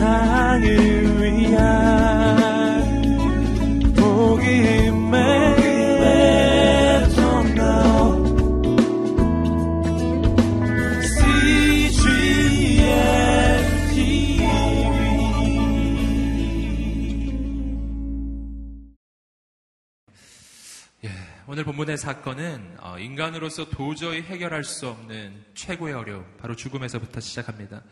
세상을 위한 복음의 오늘 본문의 사건은 어, 인간으로서 도저히 해결할 수 없는 최고의 어려움, 바로 죽음에서부터 시작합니다.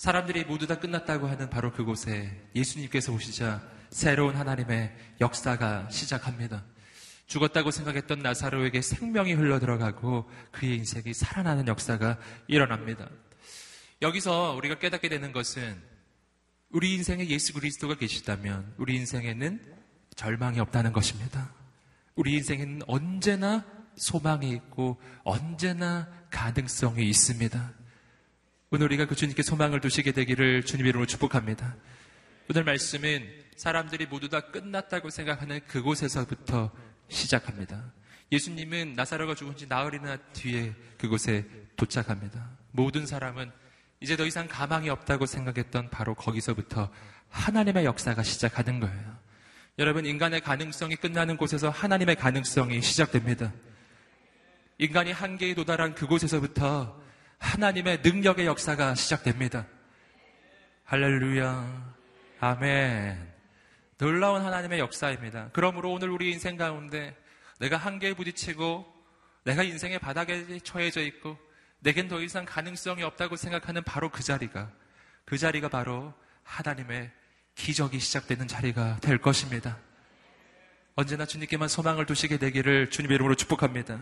사람들이 모두 다 끝났다고 하는 바로 그곳에 예수님께서 오시자 새로운 하나님의 역사가 시작합니다. 죽었다고 생각했던 나사로에게 생명이 흘러 들어가고 그의 인생이 살아나는 역사가 일어납니다. 여기서 우리가 깨닫게 되는 것은 우리 인생에 예수 그리스도가 계시다면 우리 인생에는 절망이 없다는 것입니다. 우리 인생에는 언제나 소망이 있고 언제나 가능성이 있습니다. 오늘 우리가 그 주님께 소망을 두시게 되기를 주님 이름으로 축복합니다. 오늘 말씀은 사람들이 모두 다 끝났다고 생각하는 그곳에서부터 시작합니다. 예수님은 나사로가 죽은 지 나흘이나 뒤에 그곳에 도착합니다. 모든 사람은 이제 더 이상 가망이 없다고 생각했던 바로 거기서부터 하나님의 역사가 시작하는 거예요. 여러분, 인간의 가능성이 끝나는 곳에서 하나님의 가능성이 시작됩니다. 인간이 한계에 도달한 그곳에서부터 하나님의 능력의 역사가 시작됩니다. 할렐루야. 아멘. 놀라운 하나님의 역사입니다. 그러므로 오늘 우리 인생 가운데 내가 한계에 부딪히고 내가 인생의 바닥에 처해져 있고 내겐 더 이상 가능성이 없다고 생각하는 바로 그 자리가 그 자리가 바로 하나님의 기적이 시작되는 자리가 될 것입니다. 언제나 주님께만 소망을 두시게 되기를 주님의 이름으로 축복합니다.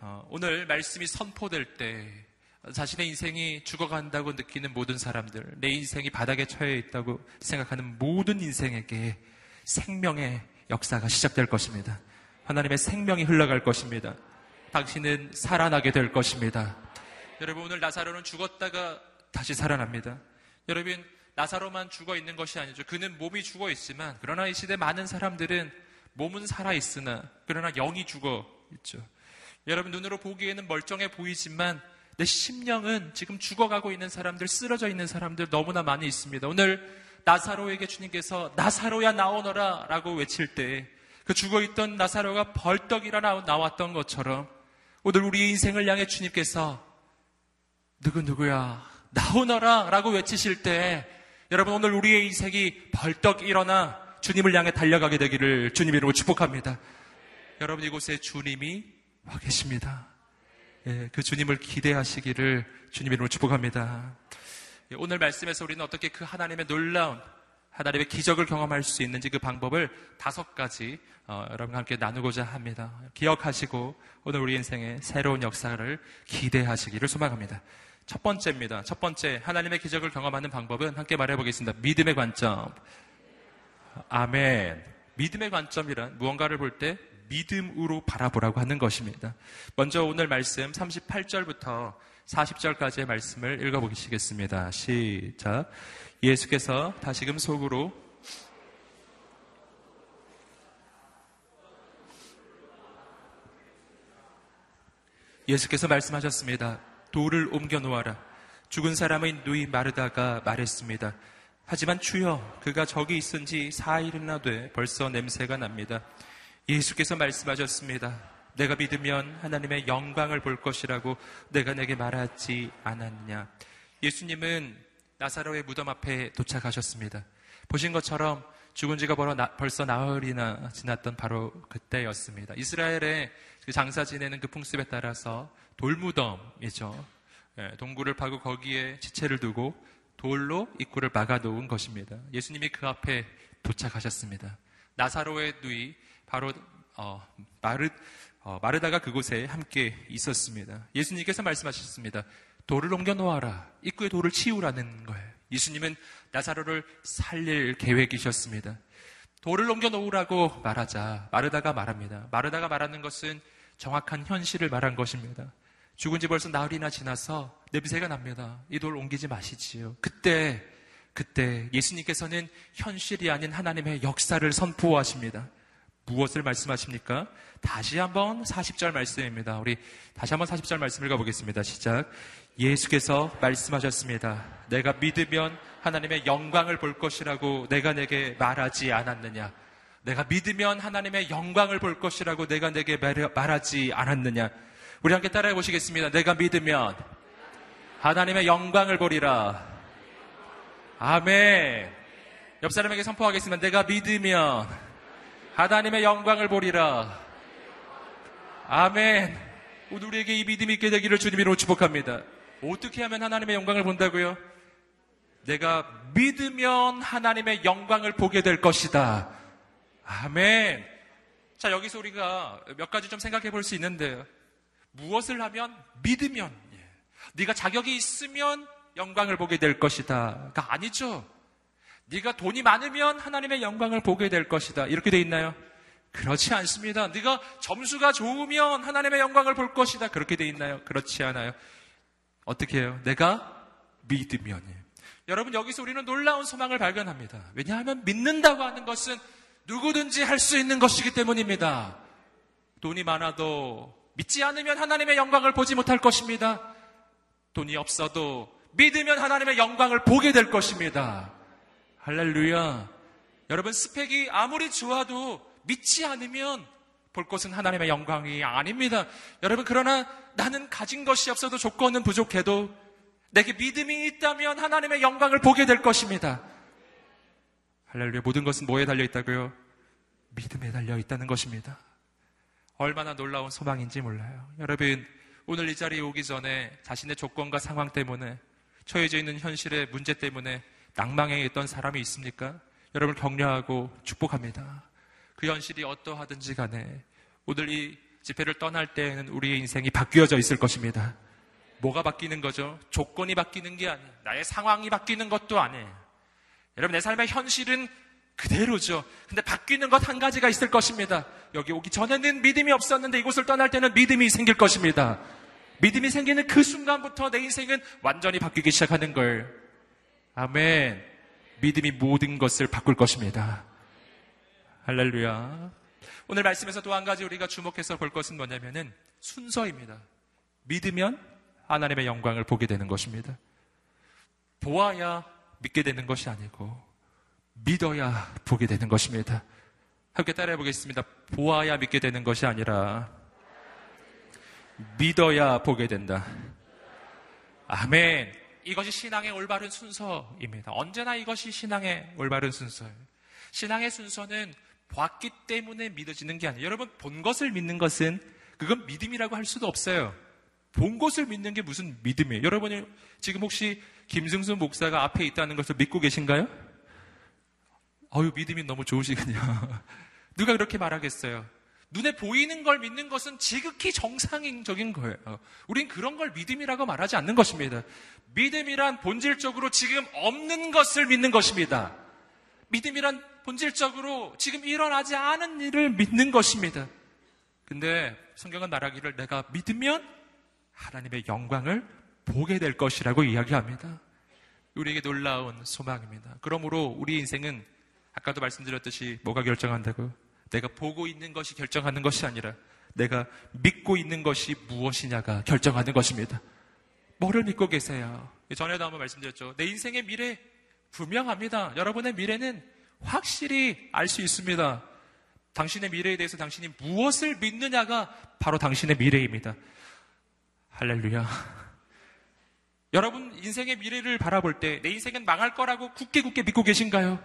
어, 오늘 말씀이 선포될 때 자신의 인생이 죽어간다고 느끼는 모든 사람들, 내 인생이 바닥에 처해 있다고 생각하는 모든 인생에게 생명의 역사가 시작될 것입니다. 하나님의 생명이 흘러갈 것입니다. 당신은 살아나게 될 것입니다. 여러분 오늘 나사로는 죽었다가 다시 살아납니다. 여러분 나사로만 죽어 있는 것이 아니죠. 그는 몸이 죽어 있지만 그러나 이 시대 많은 사람들은 몸은 살아 있으나 그러나 영이 죽어 있죠. 여러분 눈으로 보기에는 멀쩡해 보이지만 내 심령은 지금 죽어가고 있는 사람들, 쓰러져 있는 사람들 너무나 많이 있습니다. 오늘 나사로에게 주님께서 나사로야 나오너라 라고 외칠 때 그 죽어있던 나사로가 벌떡 일어나 나왔던 것처럼 오늘 우리 인생을 향해 주님께서 누구누구야 나오너라 라고 외치실 때 여러분 오늘 우리의 인생이 벌떡 일어나 주님을 향해 달려가게 되기를 주님 이름으로 축복합니다. 여러분 이곳에 주님이 와 계십니다. 예, 그 주님을 기대하시기를 주님 이름으로 축복합니다. 예, 오늘 말씀에서 우리는 어떻게 그 하나님의 놀라운 하나님의 기적을 경험할 수 있는지 그 방법을 다섯 가지 어, 여러분과 함께 나누고자 합니다. 기억하시고 오늘 우리 인생의 새로운 역사를 기대하시기를 소망합니다. 첫 번째입니다. 첫 번째, 하나님의 기적을 경험하는 방법은 함께 말해보겠습니다. 믿음의 관점. 아멘. 믿음의 관점이란 무언가를 볼 때 믿음으로 바라보라고 하는 것입니다. 먼저 오늘 말씀 38절부터 40절까지의 말씀을 읽어보시겠습니다. 시작. 예수께서 다시금 속으로 예수께서 말씀하셨습니다. 돌을 옮겨 놓아라. 죽은 사람의 누이 마르다가 말했습니다. 하지만 주여, 그가 저기 있은 지 4일이나 돼 벌써 냄새가 납니다. 예수께서 말씀하셨습니다. 내가 믿으면 하나님의 영광을 볼 것이라고 내가 내게 말하지 않았냐. 예수님은 나사로의 무덤 앞에 도착하셨습니다. 보신 것처럼 죽은 지가 벌써 나흘이나 지났던 바로 그때였습니다. 이스라엘의 그 장사 지내는 그 풍습에 따라서 돌무덤이죠. 예, 동굴을 파고 거기에 지체를 두고 돌로 입구를 막아 놓은 것입니다. 예수님이 그 앞에 도착하셨습니다. 나사로의 누이 바로 어, 마르, 어, 마르다가 그곳에 함께 있었습니다. 예수님께서 말씀하셨습니다. 돌을 옮겨 놓아라. 입구에 돌을 치우라는 거예요. 예수님은 나사로를 살릴 계획이셨습니다. 돌을 옮겨 놓으라고 말하자 마르다가 말합니다. 마르다가 말하는 것은 정확한 현실을 말한 것입니다. 죽은 지 벌써 나흘이나 지나서 냄새가 납니다. 이 돌 옮기지 마시지요. 그때, 그때 예수님께서는 현실이 아닌 하나님의 역사를 선포하십니다. 무엇을 말씀하십니까? 다시 한번 40절 말씀입니다. 우리 다시 한번 40절 말씀 읽어보겠습니다. 시작. 예수께서 말씀하셨습니다. 내가 믿으면 하나님의 영광을 볼 것이라고 내가 내게 말하지 않았느냐? 내가 믿으면 하나님의 영광을 볼 것이라고 내가 내게 말하지 않았느냐? 우리 함께 따라해 보시겠습니다. 내가 믿으면 하나님의 영광을 보리라. 아멘. 옆 사람에게 선포하겠습니다. 내가 믿으면 하나님의 영광을 보리라. 아멘. 우리에게 이 믿음이 있게 되기를 주님으로 축복합니다. 어떻게 하면 하나님의 영광을 본다고요? 내가 믿으면 하나님의 영광을 보게 될 것이다. 아멘. 자, 여기서 우리가 몇 가지 좀 생각해 볼 수 있는데요. 무엇을 하면 믿으면 예. 네가 자격이 있으면 영광을 보게 될 것이다가 아니죠. 네가 돈이 많으면 하나님의 영광을 보게 될 것이다. 이렇게 돼 있나요? 그렇지 않습니다. 네가 점수가 좋으면 하나님의 영광을 볼 것이다. 그렇게 돼 있나요? 그렇지 않아요. 어떻게 해요? 내가 믿으면. 여러분 여기서 우리는 놀라운 소망을 발견합니다. 왜냐하면 믿는다고 하는 것은 누구든지 할 수 있는 것이기 때문입니다. 돈이 많아도 믿지 않으면 하나님의 영광을 보지 못할 것입니다. 돈이 없어도 믿으면 하나님의 영광을 보게 될 것입니다. 할렐루야. 여러분 스펙이 아무리 좋아도 믿지 않으면 볼 것은 하나님의 영광이 아닙니다. 여러분 그러나 나는 가진 것이 없어도 조건은 부족해도 내게 믿음이 있다면 하나님의 영광을 보게 될 것입니다. 할렐루야. 모든 것은 뭐에 달려 있다고요? 믿음에 달려 있다는 것입니다. 얼마나 놀라운 소망인지 몰라요. 여러분, 오늘 이 자리에 오기 전에 자신의 조건과 상황 때문에 처해져 있는 현실의 문제 때문에 낭망해 있던 사람이 있습니까? 여러분 격려하고 축복합니다. 그 현실이 어떠하든지 간에 오늘 이 집회를 떠날 때에는 우리의 인생이 바뀌어져 있을 것입니다. 뭐가 바뀌는 거죠? 조건이 바뀌는 게 아니에요. 나의 상황이 바뀌는 것도 아니에요. 여러분, 내 삶의 현실은 그대로죠. 근데 바뀌는 것 한 가지가 있을 것입니다. 여기 오기 전에는 믿음이 없었는데 이곳을 떠날 때는 믿음이 생길 것입니다. 믿음이 생기는 그 순간부터 내 인생은 완전히 바뀌기 시작하는 걸. 아멘. 믿음이 모든 것을 바꿀 것입니다. 할렐루야. 오늘 말씀에서 또 한 가지 우리가 주목해서 볼 것은 뭐냐면은 순서입니다. 믿으면 하나님의 영광을 보게 되는 것입니다. 보아야 믿게 되는 것이 아니고 믿어야 보게 되는 것입니다. 함께 따라해 보겠습니다. 보아야 믿게 되는 것이 아니라 믿어야 보게 된다. 아멘. 이것이 신앙의 올바른 순서입니다. 언제나 이것이 신앙의 올바른 순서예요. 신앙의 순서는 봤기 때문에 믿어지는 게 아니에요. 여러분, 본 것을 믿는 것은 그건 믿음이라고 할 수도 없어요. 본 것을 믿는 게 무슨 믿음이에요? 여러분이 지금 혹시 김승순 목사가 앞에 있다는 것을 믿고 계신가요? 어유 믿음이 너무 좋으시군요. 누가 그렇게 말하겠어요? 눈에 보이는 걸 믿는 것은 지극히 정상적인 거예요. 우린 그런 걸 믿음이라고 말하지 않는 것입니다. 믿음이란 본질적으로 지금 없는 것을 믿는 것입니다. 믿음이란 본질적으로 지금 일어나지 않은 일을 믿는 것입니다. 근데 성경은 말하기를 내가 믿으면 하나님의 영광을 보게 될 것이라고 이야기합니다. 우리에게 놀라운 소망입니다. 그러므로 우리 인생은 아까도 말씀드렸듯이 뭐가 결정한다고? 내가 보고 있는 것이 결정하는 것이 아니라 내가 믿고 있는 것이 무엇이냐가 결정하는 것입니다. 뭐를 믿고 계세요? 전에도 한번 말씀드렸죠. 내 인생의 미래 분명합니다. 여러분의 미래는 확실히 알 수 있습니다. 당신의 미래에 대해서 당신이 무엇을 믿느냐가 바로 당신의 미래입니다. 할렐루야. 여러분 인생의 미래를 바라볼 때 내 인생은 망할 거라고 굳게 굳게 믿고 계신가요?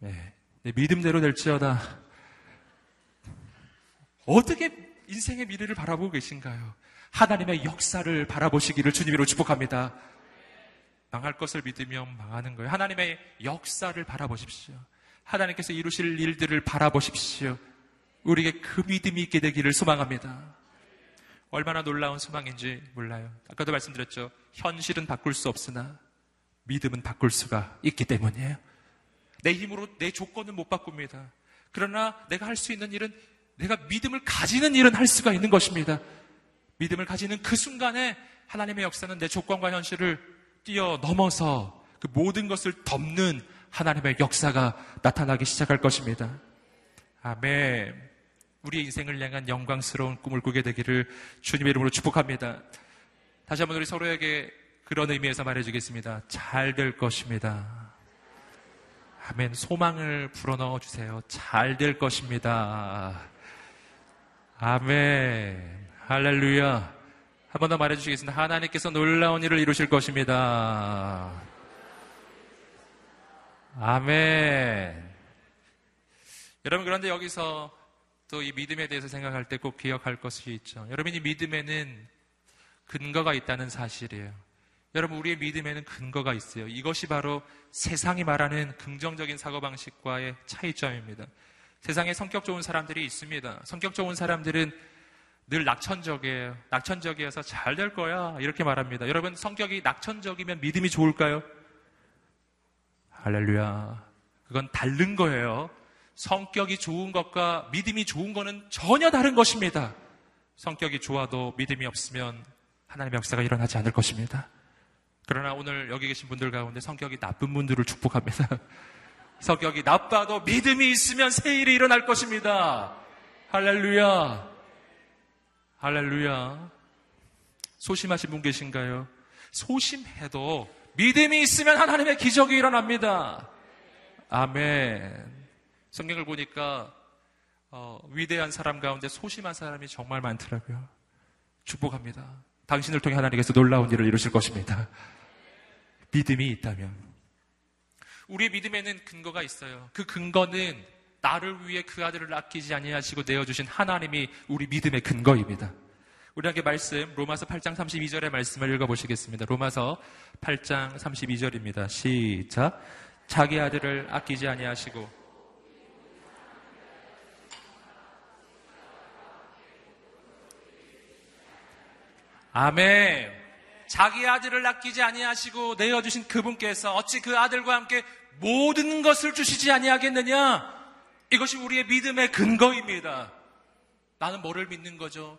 네. 내 믿음대로 될지어다. 어떻게 인생의 미래를 바라보고 계신가요? 하나님의 역사를 바라보시기를 주님으로 축복합니다. 망할 것을 믿으면 망하는 거예요. 하나님의 역사를 바라보십시오. 하나님께서 이루실 일들을 바라보십시오. 우리에게 그 믿음이 있게 되기를 소망합니다. 얼마나 놀라운 소망인지 몰라요. 아까도 말씀드렸죠. 현실은 바꿀 수 없으나 믿음은 바꿀 수가 있기 때문이에요. 내 힘으로 내 조건은 못 바꿉니다. 그러나 내가 할 수 있는 일은 내가 믿음을 가지는 일은 할 수가 있는 것입니다. 믿음을 가지는 그 순간에 하나님의 역사는 내 조건과 현실을 뛰어넘어서 그 모든 것을 덮는 하나님의 역사가 나타나기 시작할 것입니다. 아멘. 우리의 인생을 향한 영광스러운 꿈을 꾸게 되기를 주님의 이름으로 축복합니다. 다시 한번 우리 서로에게 그런 의미에서 말해주겠습니다. 잘 될 것입니다. 아멘. 소망을 불어넣어 주세요. 잘 될 것입니다. 아멘. 할렐루야. 한 번 더 말해 주시겠습니다. 하나님께서 놀라운 일을 이루실 것입니다. 아멘. 여러분, 그런데 여기서 또 이 믿음에 대해서 생각할 때 꼭 기억할 것이 있죠. 여러분이 믿음에는 근거가 있다는 사실이에요. 여러분, 우리의 믿음에는 근거가 있어요. 이것이 바로 세상이 말하는 긍정적인 사고방식과의 차이점입니다. 세상에 성격 좋은 사람들이 있습니다. 성격 좋은 사람들은 늘 낙천적이에요. 낙천적이어서 잘 될 거야. 이렇게 말합니다. 여러분, 성격이 낙천적이면 믿음이 좋을까요? 할렐루야. 그건 다른 거예요. 성격이 좋은 것과 믿음이 좋은 거는 전혀 다른 것입니다. 성격이 좋아도 믿음이 없으면 하나님의 역사가 일어나지 않을 것입니다. 그러나 오늘 여기 계신 분들 가운데 성격이 나쁜 분들을 축복합니다. 성격이 나빠도 믿음이 있으면 새 일이 일어날 것입니다. 할렐루야. 할렐루야. 소심하신 분 계신가요? 소심해도 믿음이 있으면 하나님의 기적이 일어납니다. 아멘. 성경을 보니까 어, 위대한 사람 가운데 소심한 사람이 정말 많더라고요. 축복합니다. 당신을 통해 하나님께서 놀라운 일을 이루실 것입니다. 믿음이 있다면. 우리의 믿음에는 근거가 있어요. 그 근거는 나를 위해 그 아들을 아끼지 아니하시고 내어주신 하나님이 우리 믿음의 근거입니다. 우리에게 말씀 로마서 8장 32절의 말씀을 읽어보시겠습니다. 로마서 8장 32절입니다. 시작. 자기 아들을 아끼지 아니하시고 아멘. 자기 아들을 아끼지 아니하시고 내어 주신 그분께서 어찌 그 아들과 함께 모든 것을 주시지 아니하겠느냐? 이것이 우리의 믿음의 근거입니다. 나는 뭐를 믿는 거죠?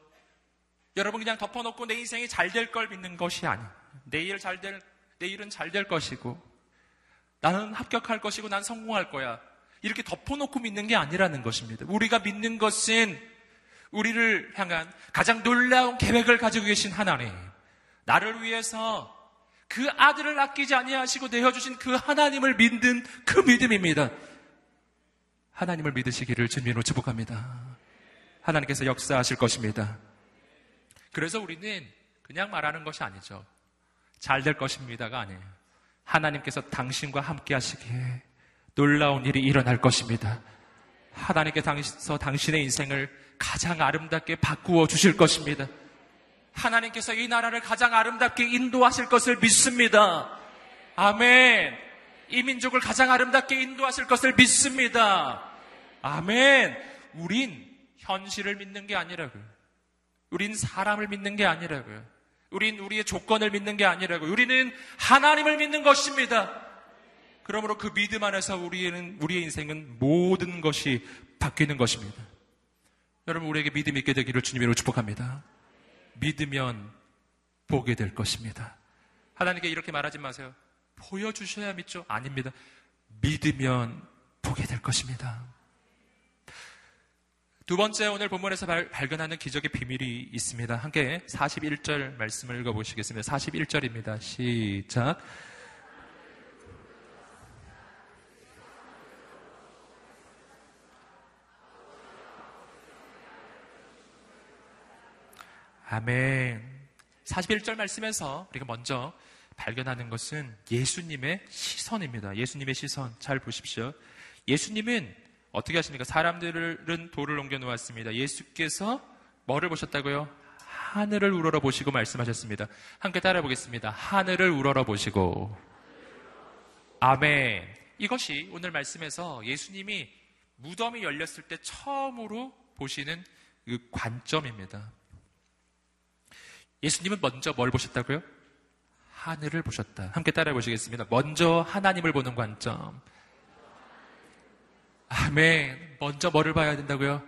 여러분 그냥 덮어놓고 내 인생이 잘 될 걸 믿는 것이 아니에요. 내일 잘 될, 내일은 잘 될 것이고, 나는 합격할 것이고, 난 성공할 거야. 이렇게 덮어놓고 믿는 게 아니라는 것입니다. 우리가 믿는 것은 우리를 향한 가장 놀라운 계획을 가지고 계신 하나님. 나를 위해서 그 아들을 아끼지 아니하시고 내어주신 그 하나님을 믿는 그 믿음입니다. 하나님을 믿으시기를 주님으로 축복합니다. 하나님께서 역사하실 것입니다. 그래서 우리는 그냥 말하는 것이 아니죠. 잘 될 것입니다가 아니에요. 하나님께서 당신과 함께 하시기에 놀라운 일이 일어날 것입니다. 하나님께서 당신의 인생을 가장 아름답게 바꾸어 주실 것입니다. 하나님께서 이 나라를 가장 아름답게 인도하실 것을 믿습니다. 아멘. 이 민족을 가장 아름답게 인도하실 것을 믿습니다. 아멘. 우린 현실을 믿는 게 아니라고요. 우린 사람을 믿는 게 아니라고요. 우린 우리의 조건을 믿는 게 아니라고요. 우리는 하나님을 믿는 것입니다. 그러므로 그 믿음 안에서 우리는, 우리의 인생은 모든 것이 바뀌는 것입니다. 여러분, 우리에게 믿음 있게 되기를 주님으로 축복합니다. 믿으면 보게 될 것입니다. 하나님께 이렇게 말하지 마세요. 보여주셔야 믿죠? 아닙니다. 믿으면 보게 될 것입니다. 두 번째 오늘 본문에서 발, 발견하는 기적의 비밀이 있습니다. 함께 41절 말씀을 읽어보시겠습니다. 41절입니다. 시작. 아멘. 41절 말씀에서 우리가 먼저 발견하는 것은 예수님의 시선입니다. 예수님의 시선. 잘 보십시오. 예수님은 어떻게 하십니까? 사람들은 돌을 옮겨 놓았습니다. 예수께서 뭐를 보셨다고요? 하늘을 우러러 보시고 말씀하셨습니다. 함께 따라 보겠습니다. 하늘을 우러러 보시고. 아멘. 이것이 오늘 말씀에서 예수님이 무덤이 열렸을 때 처음으로 보시는 그 관점입니다. 예수님은 먼저 뭘 보셨다고요? 하늘을 보셨다. 함께 따라해 보시겠습니다. 먼저 하나님을 보는 관점. 아멘. 먼저 뭐를 봐야 된다고요?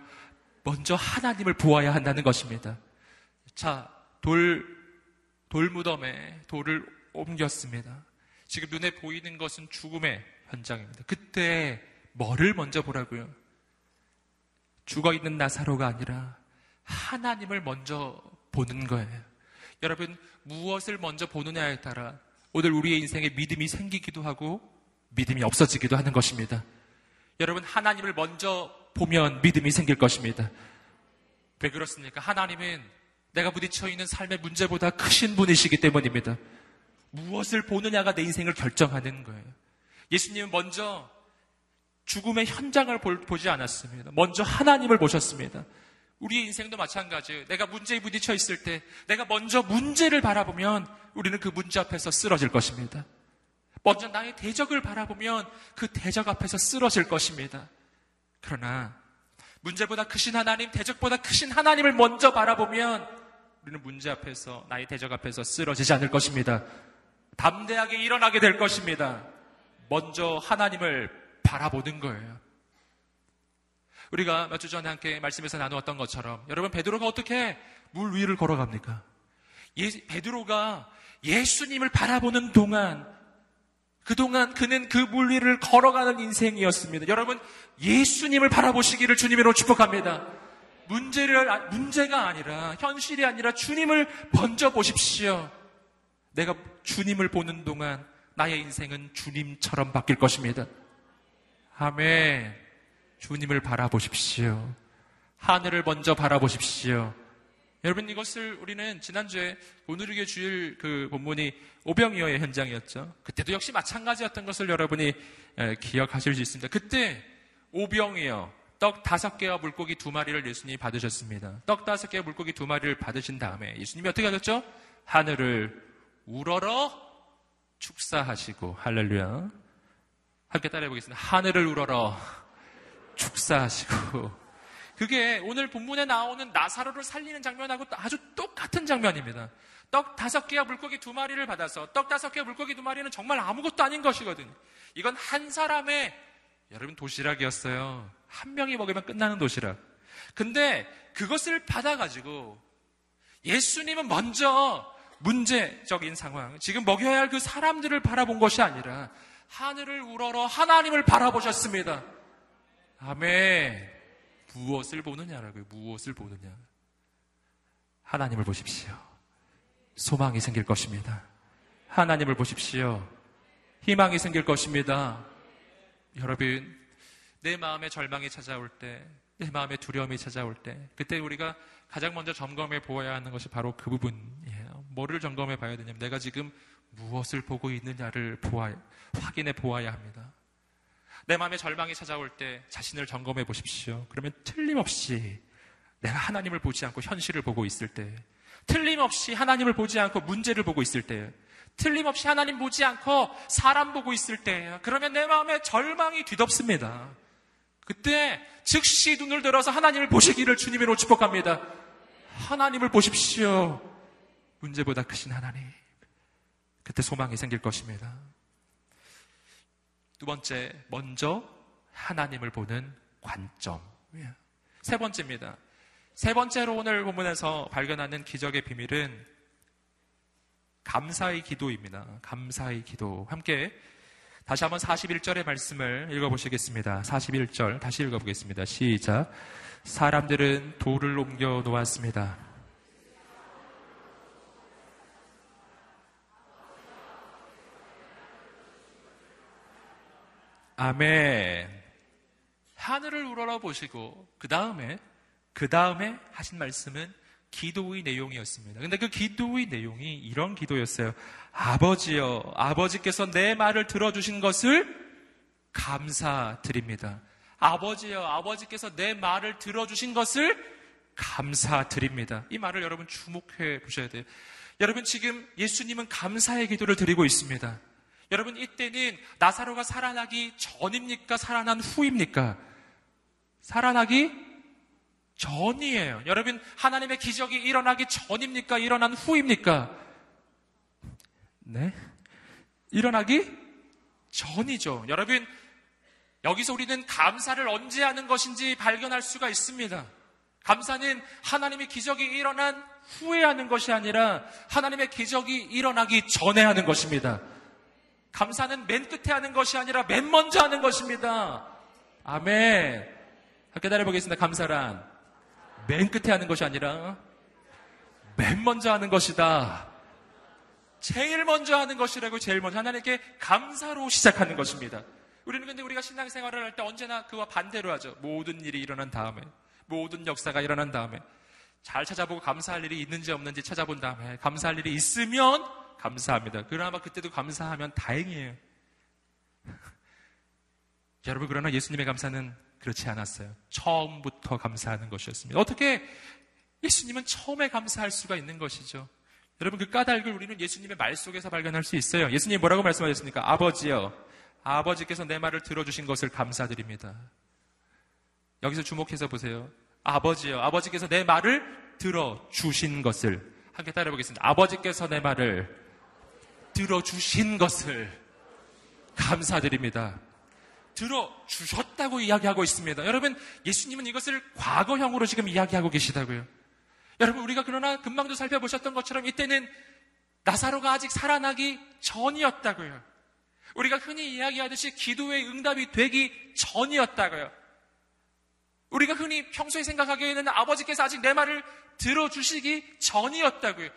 먼저 하나님을 보아야 한다는 것입니다. 자, 돌, 돌무덤에 돌을 옮겼습니다. 지금 눈에 보이는 것은 죽음의 현장입니다. 그때 뭐를 먼저 보라고요? 죽어 있는 나사로가 아니라 하나님을 먼저 보는 거예요. 여러분, 무엇을 먼저 보느냐에 따라 오늘 우리의 인생에 믿음이 생기기도 하고 믿음이 없어지기도 하는 것입니다. 여러분, 하나님을 먼저 보면 믿음이 생길 것입니다. 왜 그렇습니까? 하나님은 내가 부딪혀 있는 삶의 문제보다 크신 분이시기 때문입니다. 무엇을 보느냐가 내 인생을 결정하는 거예요. 예수님은 먼저 죽음의 현장을 보지 않았습니다. 먼저 하나님을 보셨습니다. 우리의 인생도 마찬가지예요. 내가 문제에 부딪혀 있을 때 내가 먼저 문제를 바라보면 우리는 그 문제 앞에서 쓰러질 것입니다. 먼저 나의 대적을 바라보면 그 대적 앞에서 쓰러질 것입니다. 그러나 문제보다 크신 하나님, 대적보다 크신 하나님을 먼저 바라보면 우리는 문제 앞에서 나의 대적 앞에서 쓰러지지 않을 것입니다. 담대하게 일어나게 될 것입니다. 먼저 하나님을 바라보는 거예요. 우리가 몇 주 전에 함께 말씀에서 나누었던 것처럼 여러분 베드로가 어떻게 물 위를 걸어갑니까? 예, 베드로가 예수님을 바라보는 동안 그동안 그는 그 물 위를 걸어가는 인생이었습니다. 여러분 예수님을 바라보시기를 주님으로 축복합니다. 문제를 아, 문제가 아니라 현실이 아니라 주님을 먼저 보십시오. 내가 주님을 보는 동안 나의 인생은 주님처럼 바뀔 것입니다. 아멘. 주님을 바라보십시오. 하늘을 먼저 바라보십시오. 여러분 이것을 우리는 지난주에 오늘에게 주일 그 본문이 오병이어의 현장이었죠. 그때도 역시 마찬가지였던 것을 여러분이 기억하실 수 있습니다. 그때 오병이어 떡 다섯 개와 물고기 두 마리를 예수님이 받으셨습니다. 떡 다섯 개와 물고기 두 마리를 받으신 다음에 예수님이 어떻게 하셨죠? 하늘을 우러러 축사하시고 할렐루야. 함께 따라해 보겠습니다. 하늘을 우러러 축사하시고 그게 오늘 본문에 나오는 나사로를 살리는 장면하고 아주 똑같은 장면입니다. 떡 다섯 개와 물고기 두 마리를 받아서 떡 다섯 개와 물고기 두 마리는 정말 아무것도 아닌 것이거든요. 이건 한 사람의 여러분 도시락이었어요. 한 명이 먹으면 끝나는 도시락. 근데 그것을 받아가지고 예수님은 먼저 문제적인 상황, 지금 먹여야 할 그 사람들을 바라본 것이 아니라 하늘을 우러러 하나님을 바라보셨습니다. 아멘. 무엇을 보느냐라고요. 무엇을 보느냐. 하나님을 보십시오. 소망이 생길 것입니다. 하나님을 보십시오. 희망이 생길 것입니다. 여러분, 내 마음에 절망이 찾아올 때, 내 마음에 두려움이 찾아올 때, 그때 우리가 가장 먼저 점검해 보아야 하는 것이 바로 그 부분이에요. 뭐를 점검해 봐야 되냐면, 내가 지금 무엇을 보고 있느냐를 보아, 확인해 보아야 합니다. 내 마음에 절망이 찾아올 때 자신을 점검해 보십시오. 그러면 틀림없이 내가 하나님을 보지 않고 현실을 보고 있을 때, 틀림없이 하나님을 보지 않고 문제를 보고 있을 때, 틀림없이 하나님 보지 않고 사람 보고 있을 때, 그러면 내 마음에 절망이 뒤덮습니다. 그때 즉시 눈을 들어서 하나님을 보시기를 주님으로 축복합니다. 하나님을 보십시오. 문제보다 크신 하나님. 그때 소망이 생길 것입니다. 두 번째, 먼저 하나님을 보는 관점. 세 번째입니다. 세 번째로 오늘 본문에서 발견하는 기적의 비밀은 감사의 기도입니다. 감사의 기도. 함께 다시 한번 41절의 말씀을 읽어보시겠습니다. 41절 다시 읽어보겠습니다. 시작. 사람들은 돌을 옮겨 놓았습니다. 아멘. 하늘을 우러러 보시고 그 다음에 그 다음에 하신 말씀은 기도의 내용이었습니다. 근데 그 기도의 내용이 이런 기도였어요. 아버지여, 아버지께서 내 말을 들어주신 것을 감사드립니다. 아버지여, 아버지께서 내 말을 들어주신 것을 감사드립니다. 이 말을 여러분 주목해 보셔야 돼요. 여러분 지금 예수님은 감사의 기도를 드리고 있습니다. 여러분 이때는 나사로가 살아나기 전입니까? 살아난 후입니까? 살아나기 전이에요. 여러분 하나님의 기적이 일어나기 전입니까? 일어난 후입니까? 네? 일어나기 전이죠. 여러분 여기서 우리는 감사를 언제 하는 것인지 발견할 수가 있습니다. 감사는 하나님의 기적이 일어난 후에 하는 것이 아니라 하나님의 기적이 일어나기 전에 하는 것입니다. 감사는 맨 끝에 하는 것이 아니라 맨 먼저 하는 것입니다. 아멘. 함께 따라보겠습니다. 감사란 맨 끝에 하는 것이 아니라 맨 먼저 하는 것이다. 제일 먼저 하는 것이라고 제일 먼저 하나님께 감사로 시작하는 것입니다. 우리는 근데 우리가 신앙생활을 할 때 언제나 그와 반대로 하죠. 모든 일이 일어난 다음에, 모든 역사가 일어난 다음에, 잘 찾아보고 감사할 일이 있는지 없는지 찾아본 다음에, 감사할 일이 있으면 감사합니다. 그나마 그때도 감사하면 다행이에요. 여러분, 그러나 예수님의 감사는 그렇지 않았어요. 처음부터 감사하는 것이었습니다. 어떻게 예수님은 처음에 감사할 수가 있는 것이죠? 여러분, 그 까닭을 우리는 예수님의 말 속에서 발견할 수 있어요. 예수님이 뭐라고 말씀하셨습니까? 아버지요. 아버지께서 내 말을 들어주신 것을 감사드립니다. 여기서 주목해서 보세요. 아버지요. 아버지께서 내 말을 들어주신 것을. 함께 따라해보겠습니다. 아버지께서 내 말을 들어주신 것을 감사드립니다. 들어주셨다고 이야기하고 있습니다. 여러분, 예수님은 이것을 과거형으로 지금 이야기하고 계시다고요. 여러분, 우리가 그러나 금방도 살펴보셨던 것처럼 이때는 나사로가 아직 살아나기 전이었다고요. 우리가 흔히 이야기하듯이 기도의 응답이 되기 전이었다고요. 우리가 흔히 평소에 생각하기에는 아버지께서 아직 내 말을 들어주시기 전이었다고요.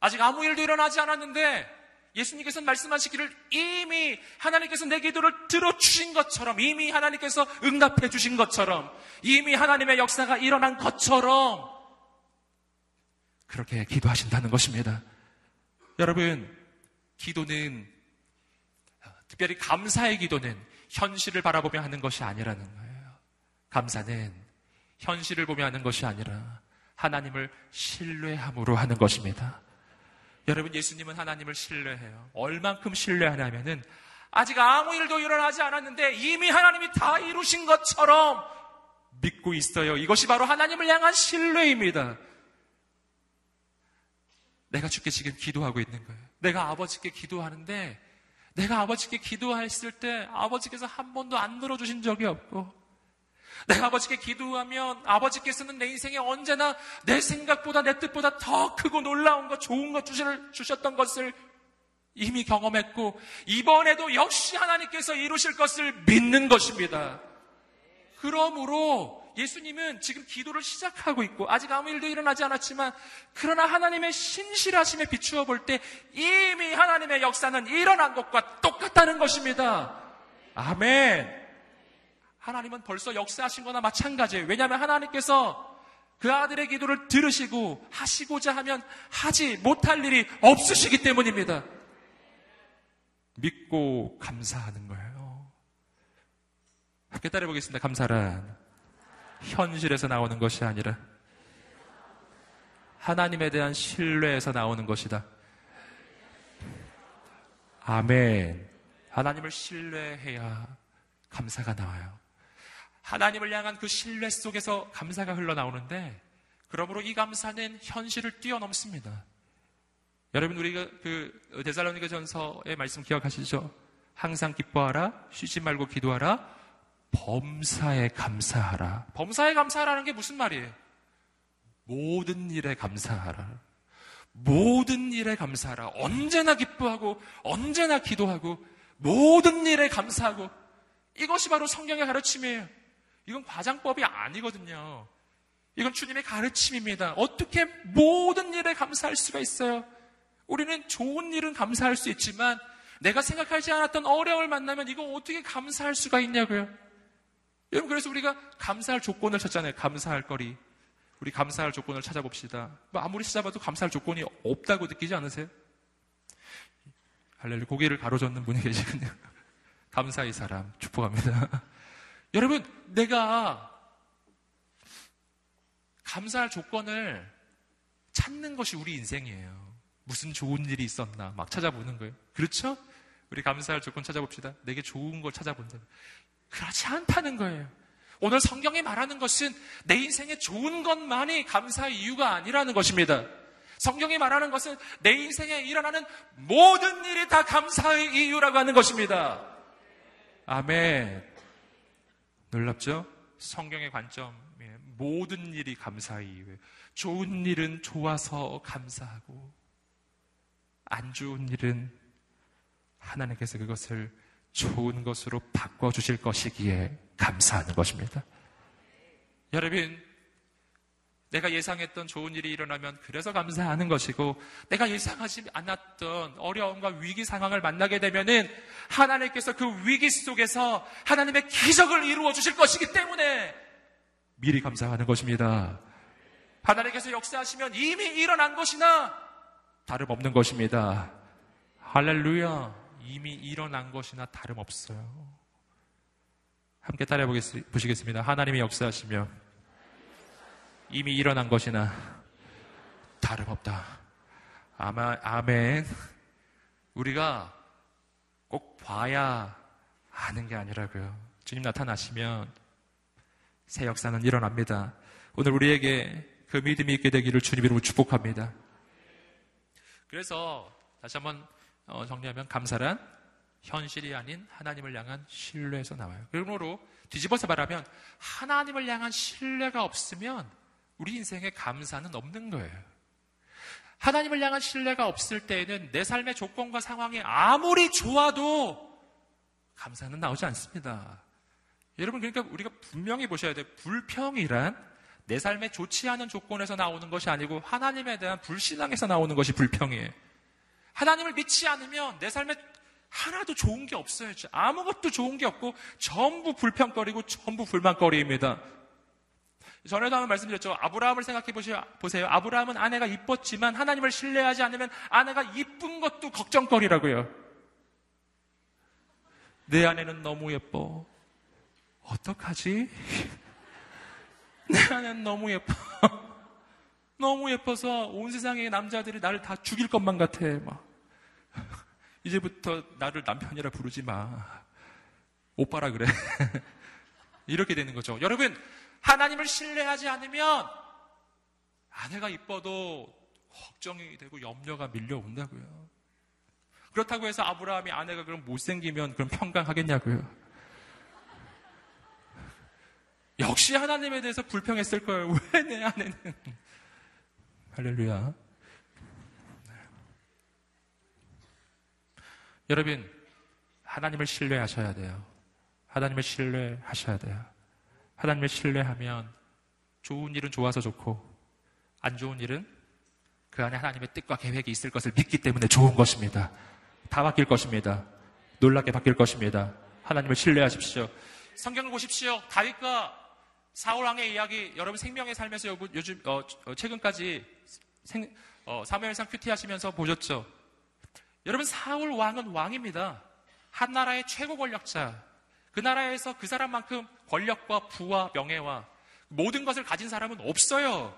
아직 아무 일도 일어나지 않았는데 예수님께서 말씀하시기를 이미 하나님께서 내 기도를 들어주신 것처럼 이미 하나님께서 응답해 주신 것처럼 이미 하나님의 역사가 일어난 것처럼 그렇게 기도하신다는 것입니다. 여러분, 기도는 특별히 감사의 기도는 현실을 바라보며 하는 것이 아니라는 거예요. 감사는 현실을 보며 하는 것이 아니라 하나님을 신뢰함으로 하는 것입니다. 여러분, 예수님은 하나님을 신뢰해요. 얼만큼 신뢰하냐면은 아직 아무 일도 일어나지 않았는데 이미 하나님이 다 이루신 것처럼 믿고 있어요. 이것이 바로 하나님을 향한 신뢰입니다. 내가 주께 지금 기도하고 있는 거예요. 내가 아버지께 기도하는데 내가 아버지께 기도했을 때 아버지께서 한 번도 안 들어주신 적이 없고 내가 아버지께 기도하면 아버지께서는 내 인생에 언제나 내 생각보다 내 뜻보다 더 크고 놀라운 것, 좋은 것 주셨던 것을 이미 경험했고 이번에도 역시 하나님께서 이루실 것을 믿는 것입니다. 그러므로 예수님은 지금 기도를 시작하고 있고 아직 아무 일도 일어나지 않았지만 그러나 하나님의 신실하심에 비추어 볼 때 이미 하나님의 역사는 일어난 것과 똑같다는 것입니다. 아멘. 하나님은 벌써 역사하신 거나 마찬가지예요. 왜냐하면 하나님께서 그 아들의 기도를 들으시고 하시고자 하면 하지 못할 일이 없으시기 때문입니다. 믿고 감사하는 거예요. 함께 따라해보겠습니다. 감사란 현실에서 나오는 것이 아니라 하나님에 대한 신뢰에서 나오는 것이다. 아멘. 하나님을 신뢰해야 감사가 나와요. 하나님을 향한 그 신뢰 속에서 감사가 흘러나오는데, 그러므로 이 감사는 현실을 뛰어넘습니다. 여러분, 우리가 그 데살로니가 전서의 말씀 기억하시죠? 항상 기뻐하라, 쉬지 말고 기도하라, 범사에 감사하라. 범사에 감사하라는 게 무슨 말이에요? 모든 일에 감사하라. 모든 일에 감사하라. 언제나 기뻐하고, 언제나 기도하고, 모든 일에 감사하고, 이것이 바로 성경의 가르침이에요. 이건 과장법이 아니거든요. 이건 주님의 가르침입니다. 어떻게 모든 일에 감사할 수가 있어요? 우리는 좋은 일은 감사할 수 있지만, 내가 생각하지 않았던 어려움을 만나면 이거 어떻게 감사할 수가 있냐고요? 여러분, 그래서 우리가 감사할 조건을 찾잖아요. 감사할 거리. 우리 감사할 조건을 찾아봅시다. 뭐 아무리 찾아봐도 감사할 조건이 없다고 느끼지 않으세요? 할렐루 고개를 가로젓는 분이 계시군요. 감사의 사람 축복합니다. 여러분, 내가 감사할 조건을 찾는 것이 우리 인생이에요. 무슨 좋은 일이 있었나 막 찾아보는 거예요. 그렇죠? 우리 감사할 조건 찾아봅시다. 내게 좋은 걸 찾아본다. 그렇지 않다는 거예요. 오늘 성경이 말하는 것은 내 인생에 좋은 것만이 감사의 이유가 아니라는 것입니다. 성경이 말하는 것은 내 인생에 일어나는 모든 일이 다 감사의 이유라고 하는 것입니다. 아멘. 놀랍죠? 성경의 관점에 모든 일이 감사의 이유예요. 좋은 일은 좋아서 감사하고, 안 좋은 일은 하나님께서 그것을 좋은 것으로 바꿔 주실 것이기에 감사하는 것입니다. 여러분, 내가 예상했던 좋은 일이 일어나면 그래서 감사하는 것이고 내가 예상하지 않았던 어려움과 위기 상황을 만나게 되면은 하나님께서 그 위기 속에서 하나님의 기적을 이루어 주실 것이기 때문에 미리 감사하는 것입니다. 하나님께서 역사하시면 이미 일어난 것이나 다름없는 것입니다. 할렐루야. 이미 일어난 것이나 다름없어요. 함께 따라해 보시겠습니다. 하나님이 역사하시면 이미 일어난 것이나 다름없다. 아마, 아멘. 우리가 꼭 봐야 아는 게 아니라고요. 주님 나타나시면 새 역사는 일어납니다. 오늘 우리에게 그 믿음이 있게 되기를 주님 이름으로 축복합니다. 그래서 다시 한번 어, 정리하면 감사란 현실이 아닌 하나님을 향한 신뢰에서 나와요. 그러므로 뒤집어서 말하면 하나님을 향한 신뢰가 없으면 우리 인생에 감사는 없는 거예요. 하나님을 향한 신뢰가 없을 때에는 내 삶의 조건과 상황이 아무리 좋아도 감사는 나오지 않습니다. 여러분, 그러니까 우리가 분명히 보셔야 돼요. 불평이란 내 삶에 좋지 않은 조건에서 나오는 것이 아니고 하나님에 대한 불신앙에서 나오는 것이 불평이에요. 하나님을 믿지 않으면 내 삶에 하나도 좋은 게 없어요. 아무것도 좋은 게 없고 전부 불평거리고 전부 불만거리입니다. 전에도 한번 말씀드렸죠. 아브라함을 생각해 보세요. 아브라함은 아내가 이뻤지만 하나님을 신뢰하지 않으면 아내가 이쁜 것도 걱정거리라고요. 내 아내는 너무 예뻐. 어떡하지? 내 아내는 너무 예뻐. 너무 예뻐서 온 세상의 남자들이 나를 다 죽일 것만 같아. 막. 이제부터 나를 남편이라 부르지 마. 오빠라 그래. 이렇게 되는 거죠. 여러분, 하나님을 신뢰하지 않으면 아내가 이뻐도 걱정이 되고 염려가 밀려온다고요. 그렇다고 해서 아브라함이 아내가 그럼 못생기면 그럼 평강하겠냐고요. 역시 하나님에 대해서 불평했을 거예요. 왜 내 아내는? 할렐루야. 여러분, 하나님을 신뢰하셔야 돼요. 하나님을 신뢰하셔야 돼요. 하나님을 신뢰하면 좋은 일은 좋아서 좋고 안 좋은 일은 그 안에 하나님의 뜻과 계획이 있을 것을 믿기 때문에 좋은 것입니다. 다 바뀔 것입니다. 놀랍게 바뀔 것입니다. 하나님을 신뢰하십시오. 성경을 보십시오. 다윗과 사울 왕의 이야기 여러분 생명의 삶에서 요즘 어, 어, 최근까지 생, 어, 사무엘상 큐티 하시면서 보셨죠. 여러분 사울 왕은 왕입니다. 한 나라의 최고 권력자. 그 나라에서 그 사람만큼 권력과 부와 명예와 모든 것을 가진 사람은 없어요.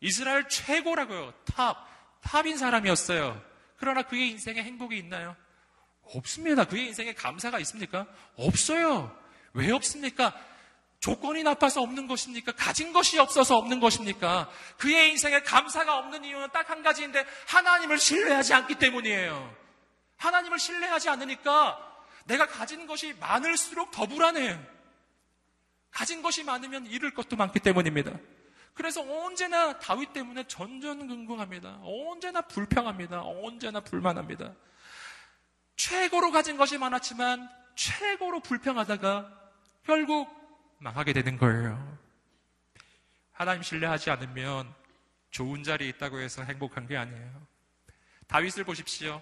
이스라엘 최고라고요. top, top인 사람이었어요. 그러나 그의 인생에 행복이 있나요? 없습니다. 그의 인생에 감사가 있습니까? 없어요. 왜 없습니까? 조건이 나빠서 없는 것입니까? 가진 것이 없어서 없는 것입니까? 그의 인생에 감사가 없는 이유는 딱 한 가지인데 하나님을 신뢰하지 않기 때문이에요. 하나님을 신뢰하지 않으니까 내가 가진 것이 많을수록 더 불안해요. 가진 것이 많으면 잃을 것도 많기 때문입니다. 그래서 언제나 다윗 때문에 전전긍긍합니다. 언제나 불평합니다. 언제나 불만합니다. 최고로 가진 것이 많았지만 최고로 불평하다가 결국 망하게 되는 거예요. 하나님 신뢰하지 않으면 좋은 자리에 있다고 해서 행복한 게 아니에요. 다윗을 보십시오.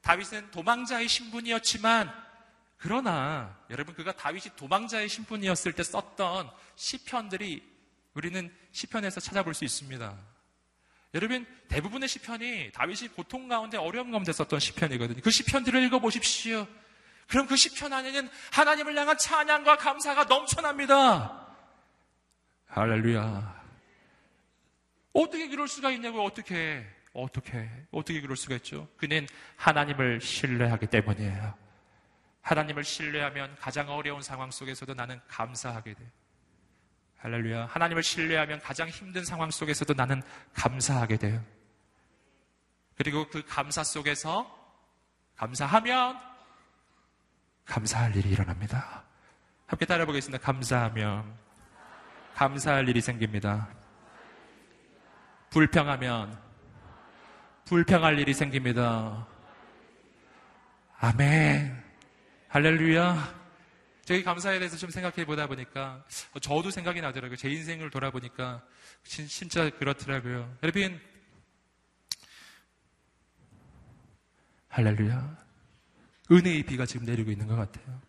다윗은 도망자의 신분이었지만 그러나 여러분 그가 다윗이 도망자의 신분이었을 때 썼던 시편들이 우리는 시편에서 찾아볼 수 있습니다. 여러분 대부분의 시편이 다윗이 고통 가운데 어려움 가운데 썼던 시편이거든요. 그 시편들을 읽어 보십시오. 그럼 그 시편 안에는 하나님을 향한 찬양과 감사가 넘쳐납니다. 할렐루야. 어떻게 그럴 수가 있냐고 어떻게 어떻게 어떻게 그럴 수가 있죠? 그는 하나님을 신뢰하기 때문이에요. 하나님을 신뢰하면 가장 어려운 상황 속에서도 나는 감사하게 돼. 할렐루야. 하나님을 신뢰하면 가장 힘든 상황 속에서도 나는 감사하게 돼요. 그리고 그 감사 속에서 감사하면 감사할 일이 일어납니다. 함께 따라 보겠습니다. 감사하면 감사할 일이 생깁니다. 불평하면 불평할 일이 생깁니다. 아멘. 할렐루야. 저희 감사에 대해서 좀 생각해 보다 보니까 저도 생각이 나더라고요. 제 인생을 돌아보니까 진, 진짜 그렇더라고요. 여러분 할렐루야. 은혜의 비가 지금 내리고 있는 것 같아요.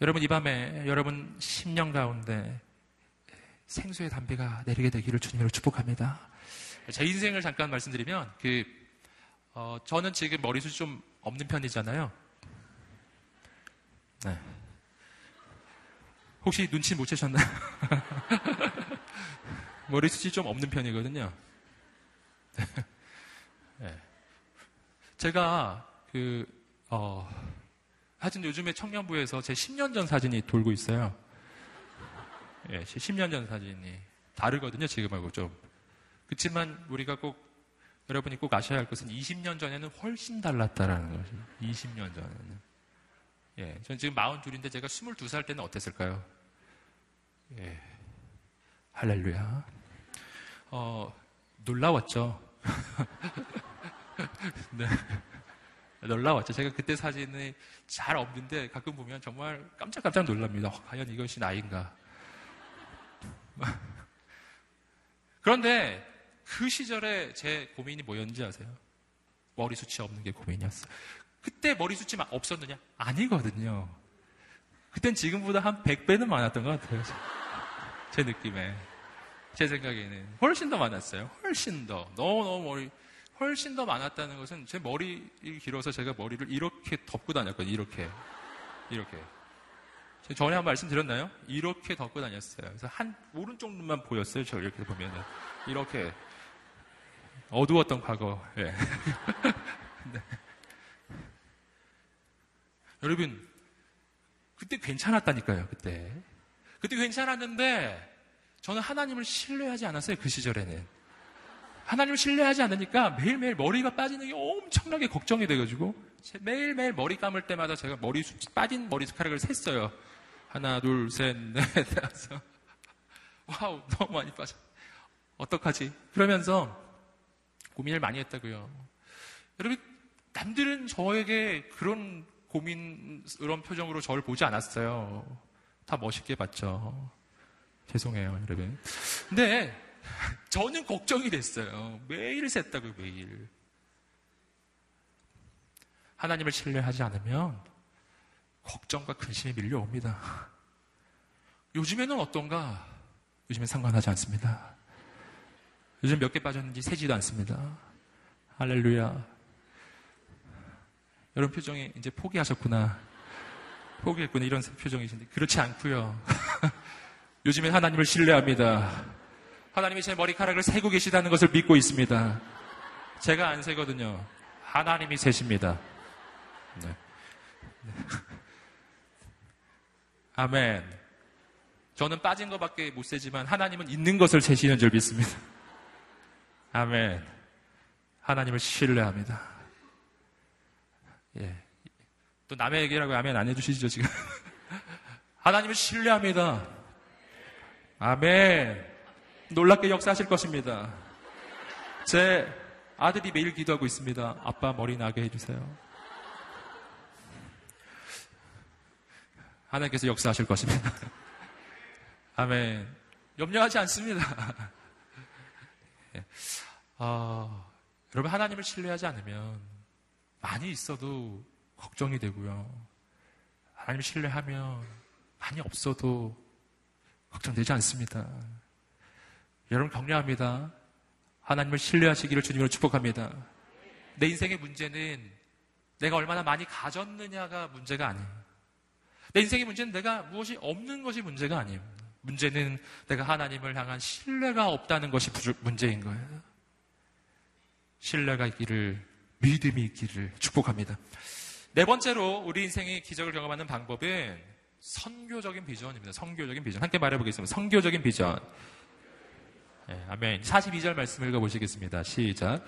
여러분 이 밤에 여러분 심령 가운데 생수의 담비가 내리게 되기를 주님으로 축복합니다. 제 인생을 잠깐 말씀드리면 그 어, 저는 지금 머리숱이 좀 없는 편이잖아요. 네. 혹시 눈치 못 채셨나요? 머리숱이 좀 없는 편이거든요. 네. 제가 그 어, 하여튼 요즘에 청년부에서 제 10년 전 사진이 돌고 있어요. 예, 10년 전 사진이 다르거든요, 지금하고 좀. 그렇지만 우리가 꼭 여러분이 꼭 아셔야 할 것은 20년 전에는 훨씬 달랐다라는 거죠. 20년 전에는. 예, 전 지금 42인데 제가 22살 때는 어땠을까요? 예. 할렐루야. 어, 놀라웠죠. 네. 놀라웠죠. 제가 그때 사진이 잘 없는데 가끔 보면 정말 깜짝깜짝 놀랍니다. 어, 과연 이것이 나인가. 그런데 그 시절에 제 고민이 뭐였는지 아세요? 머리숱이 없는 게 고민이었어요. 그때 머리숱이 없었느냐? 아니거든요. 그땐 지금보다 한 100배는 많았던 것 같아요. 제 느낌에. 제 생각에는. 훨씬 더 많았어요. 훨씬 더. 너무너무 머리, 훨씬 더 많았다는 것은 제 머리 길어서 제가 머리를 이렇게 덮고 다녔거든요. 이렇게. 이렇게. 전에 한 말씀 드렸나요? 이렇게 덮고 다녔어요. 그래서 한 오른쪽 눈만 보였어요. 저 이렇게 보면은 이렇게 어두웠던 과거. 예. 네. 여러분 그때 괜찮았다니까요. 그때 그때 괜찮았는데 저는 하나님을 신뢰하지 않았어요. 그 시절에는 하나님을 신뢰하지 않으니까 매일매일 머리가 빠지는 게 엄청나게 걱정이 돼가지고 매일매일 머리 감을 때마다 제가 머리 빠진 머리카락을 셌어요. 하나, 둘, 셋, 넷, 다섯. wow, 너무 많이 빠져. 어떡하지? 그러면서 고민을 많이 했다고요. 여러분, 남들은 저에게 그런 고민, 그런 표정으로 저를 보지 않았어요. 다 멋있게 봤죠. 죄송해요, 여러분. 근데 저는 걱정이 됐어요. 매일 셌다고요, 매일. 하나님을 신뢰하지 않으면 걱정과 근심이 밀려옵니다. 요즘에는 어떤가? 요즘엔 상관하지 않습니다. 요즘 몇 개 빠졌는지 세지도 않습니다. 할렐루야. 여러분 표정이 이제 포기하셨구나. 포기했구나. 이런 표정이신데. 그렇지 않고요. 요즘엔 하나님을 신뢰합니다. 하나님이 제 머리카락을 세고 계시다는 것을 믿고 있습니다. 제가 안 세거든요. 하나님이 세십니다. 네. 네. 아멘. 저는 빠진 것밖에 못 세지만 하나님은 있는 것을 세시는 줄 믿습니다. 아멘. 하나님을 신뢰합니다. 예. 또 남의 얘기라고 아멘 안 해주시죠, 지금? 하나님을 신뢰합니다. 아멘. 놀랍게 역사하실 것입니다. 제 아들이 매일 기도하고 있습니다. 아빠 머리 나게 해주세요. 하나님께서 역사하실 것입니다. 아멘. 염려하지 않습니다. 아, 여러분 하나님을 신뢰하지 않으면 많이 있어도 걱정이 되고요. 하나님 을 신뢰하면 많이 없어도 걱정되지 않습니다. 여러분 격려합니다. 하나님을 신뢰하시기를 주님으로 축복합니다. 내 인생의 문제는 내가 얼마나 많이 가졌느냐가 문제가 아니에요. 내 인생의 문제는 내가 무엇이 없는 것이 문제가 아니에요. 문제는 내가 하나님을 향한 신뢰가 없다는 것이 문제인 거예요. 신뢰가 있기를, 믿음이 있기를 축복합니다. 네 번째로 우리 인생의 기적을 경험하는 방법은 선교적인 비전입니다. 선교적인 비전. 함께 말해보겠습니다. 선교적인 비전. 네, 아멘. 42절 말씀 읽어보시겠습니다. 시작.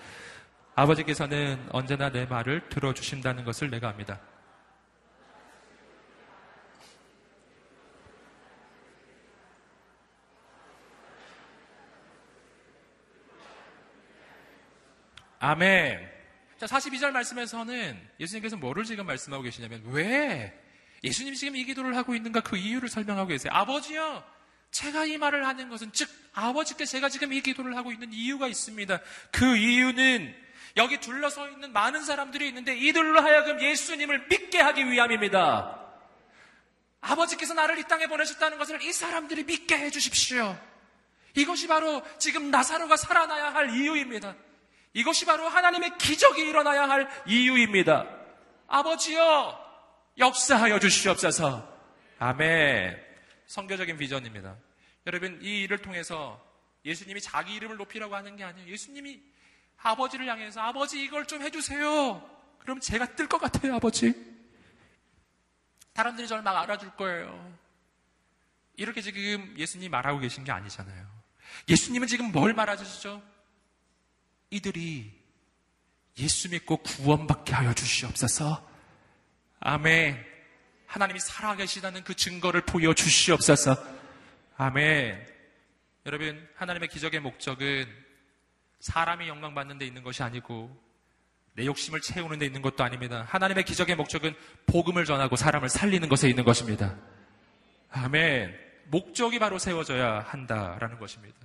아버지께서는 언제나 내 말을 들어주신다는 것을 내가 압니다. 아멘. 자, 42절 말씀에서는 예수님께서 뭐를 지금 말씀하고 계시냐면 왜 예수님이 지금 이 기도를 하고 있는가 그 이유를 설명하고 계세요. 아버지요. 제가 이 말을 하는 것은 즉 아버지께 제가 지금 이 기도를 하고 있는 이유가 있습니다. 그 이유는 여기 둘러서 있는 많은 사람들이 있는데 이들로 하여금 예수님을 믿게 하기 위함입니다. 아버지께서 나를 이 땅에 보내셨다는 것을 이 사람들이 믿게 해 주십시오. 이것이 바로 지금 나사로가 살아나야 할 이유입니다. 이것이 바로 하나님의 기적이 일어나야 할 이유입니다. 아버지여, 역사하여 주시옵소서. 아멘. 성교적인 비전입니다. 여러분, 이 일을 통해서 예수님이 자기 이름을 높이라고 하는 게 아니에요. 예수님이 아버지를 향해서 아버지 이걸 좀 해주세요. 그럼 제가 뜰 것 같아요, 아버지. 사람들이 저를 막 알아줄 거예요. 이렇게 지금 예수님이 말하고 계신 게 아니잖아요. 예수님은 지금 뭘 말하시죠? 이들이 예수 믿고 구원받게 하여 주시옵소서. 아멘. 하나님이 살아계시다는 그 증거를 보여 주시옵소서. 아멘. 여러분, 하나님의 기적의 목적은 사람이 영광받는 데 있는 것이 아니고 내 욕심을 채우는 데 있는 것도 아닙니다. 하나님의 기적의 목적은 복음을 전하고 사람을 살리는 것에 있는 것입니다. 아멘. 목적이 바로 세워져야 한다라는 것입니다.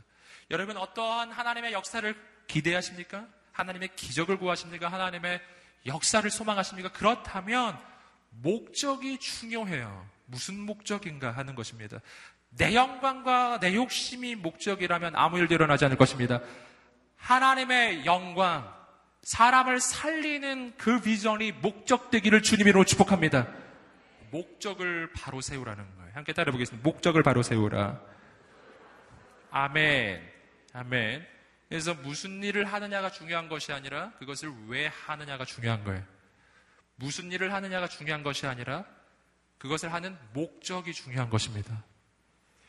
여러분, 어떠한 하나님의 역사를 기대하십니까? 하나님의 기적을 구하십니까? 하나님의 역사를 소망하십니까? 그렇다면 목적이 중요해요. 무슨 목적인가 하는 것입니다. 내 영광과 내 욕심이 목적이라면 아무 일도 일어나지 않을 것입니다. 하나님의 영광, 사람을 살리는 그 비전이 목적되기를 주님으로 축복합니다. 목적을 바로 세우라는 거예요. 함께 따라 보겠습니다. 목적을 바로 세우라. 아멘. 아멘. 그래서 무슨 일을 하느냐가 중요한 것이 아니라 그것을 왜 하느냐가 중요한 거예요. 무슨 일을 하느냐가 중요한 것이 아니라 그것을 하는 목적이 중요한 것입니다.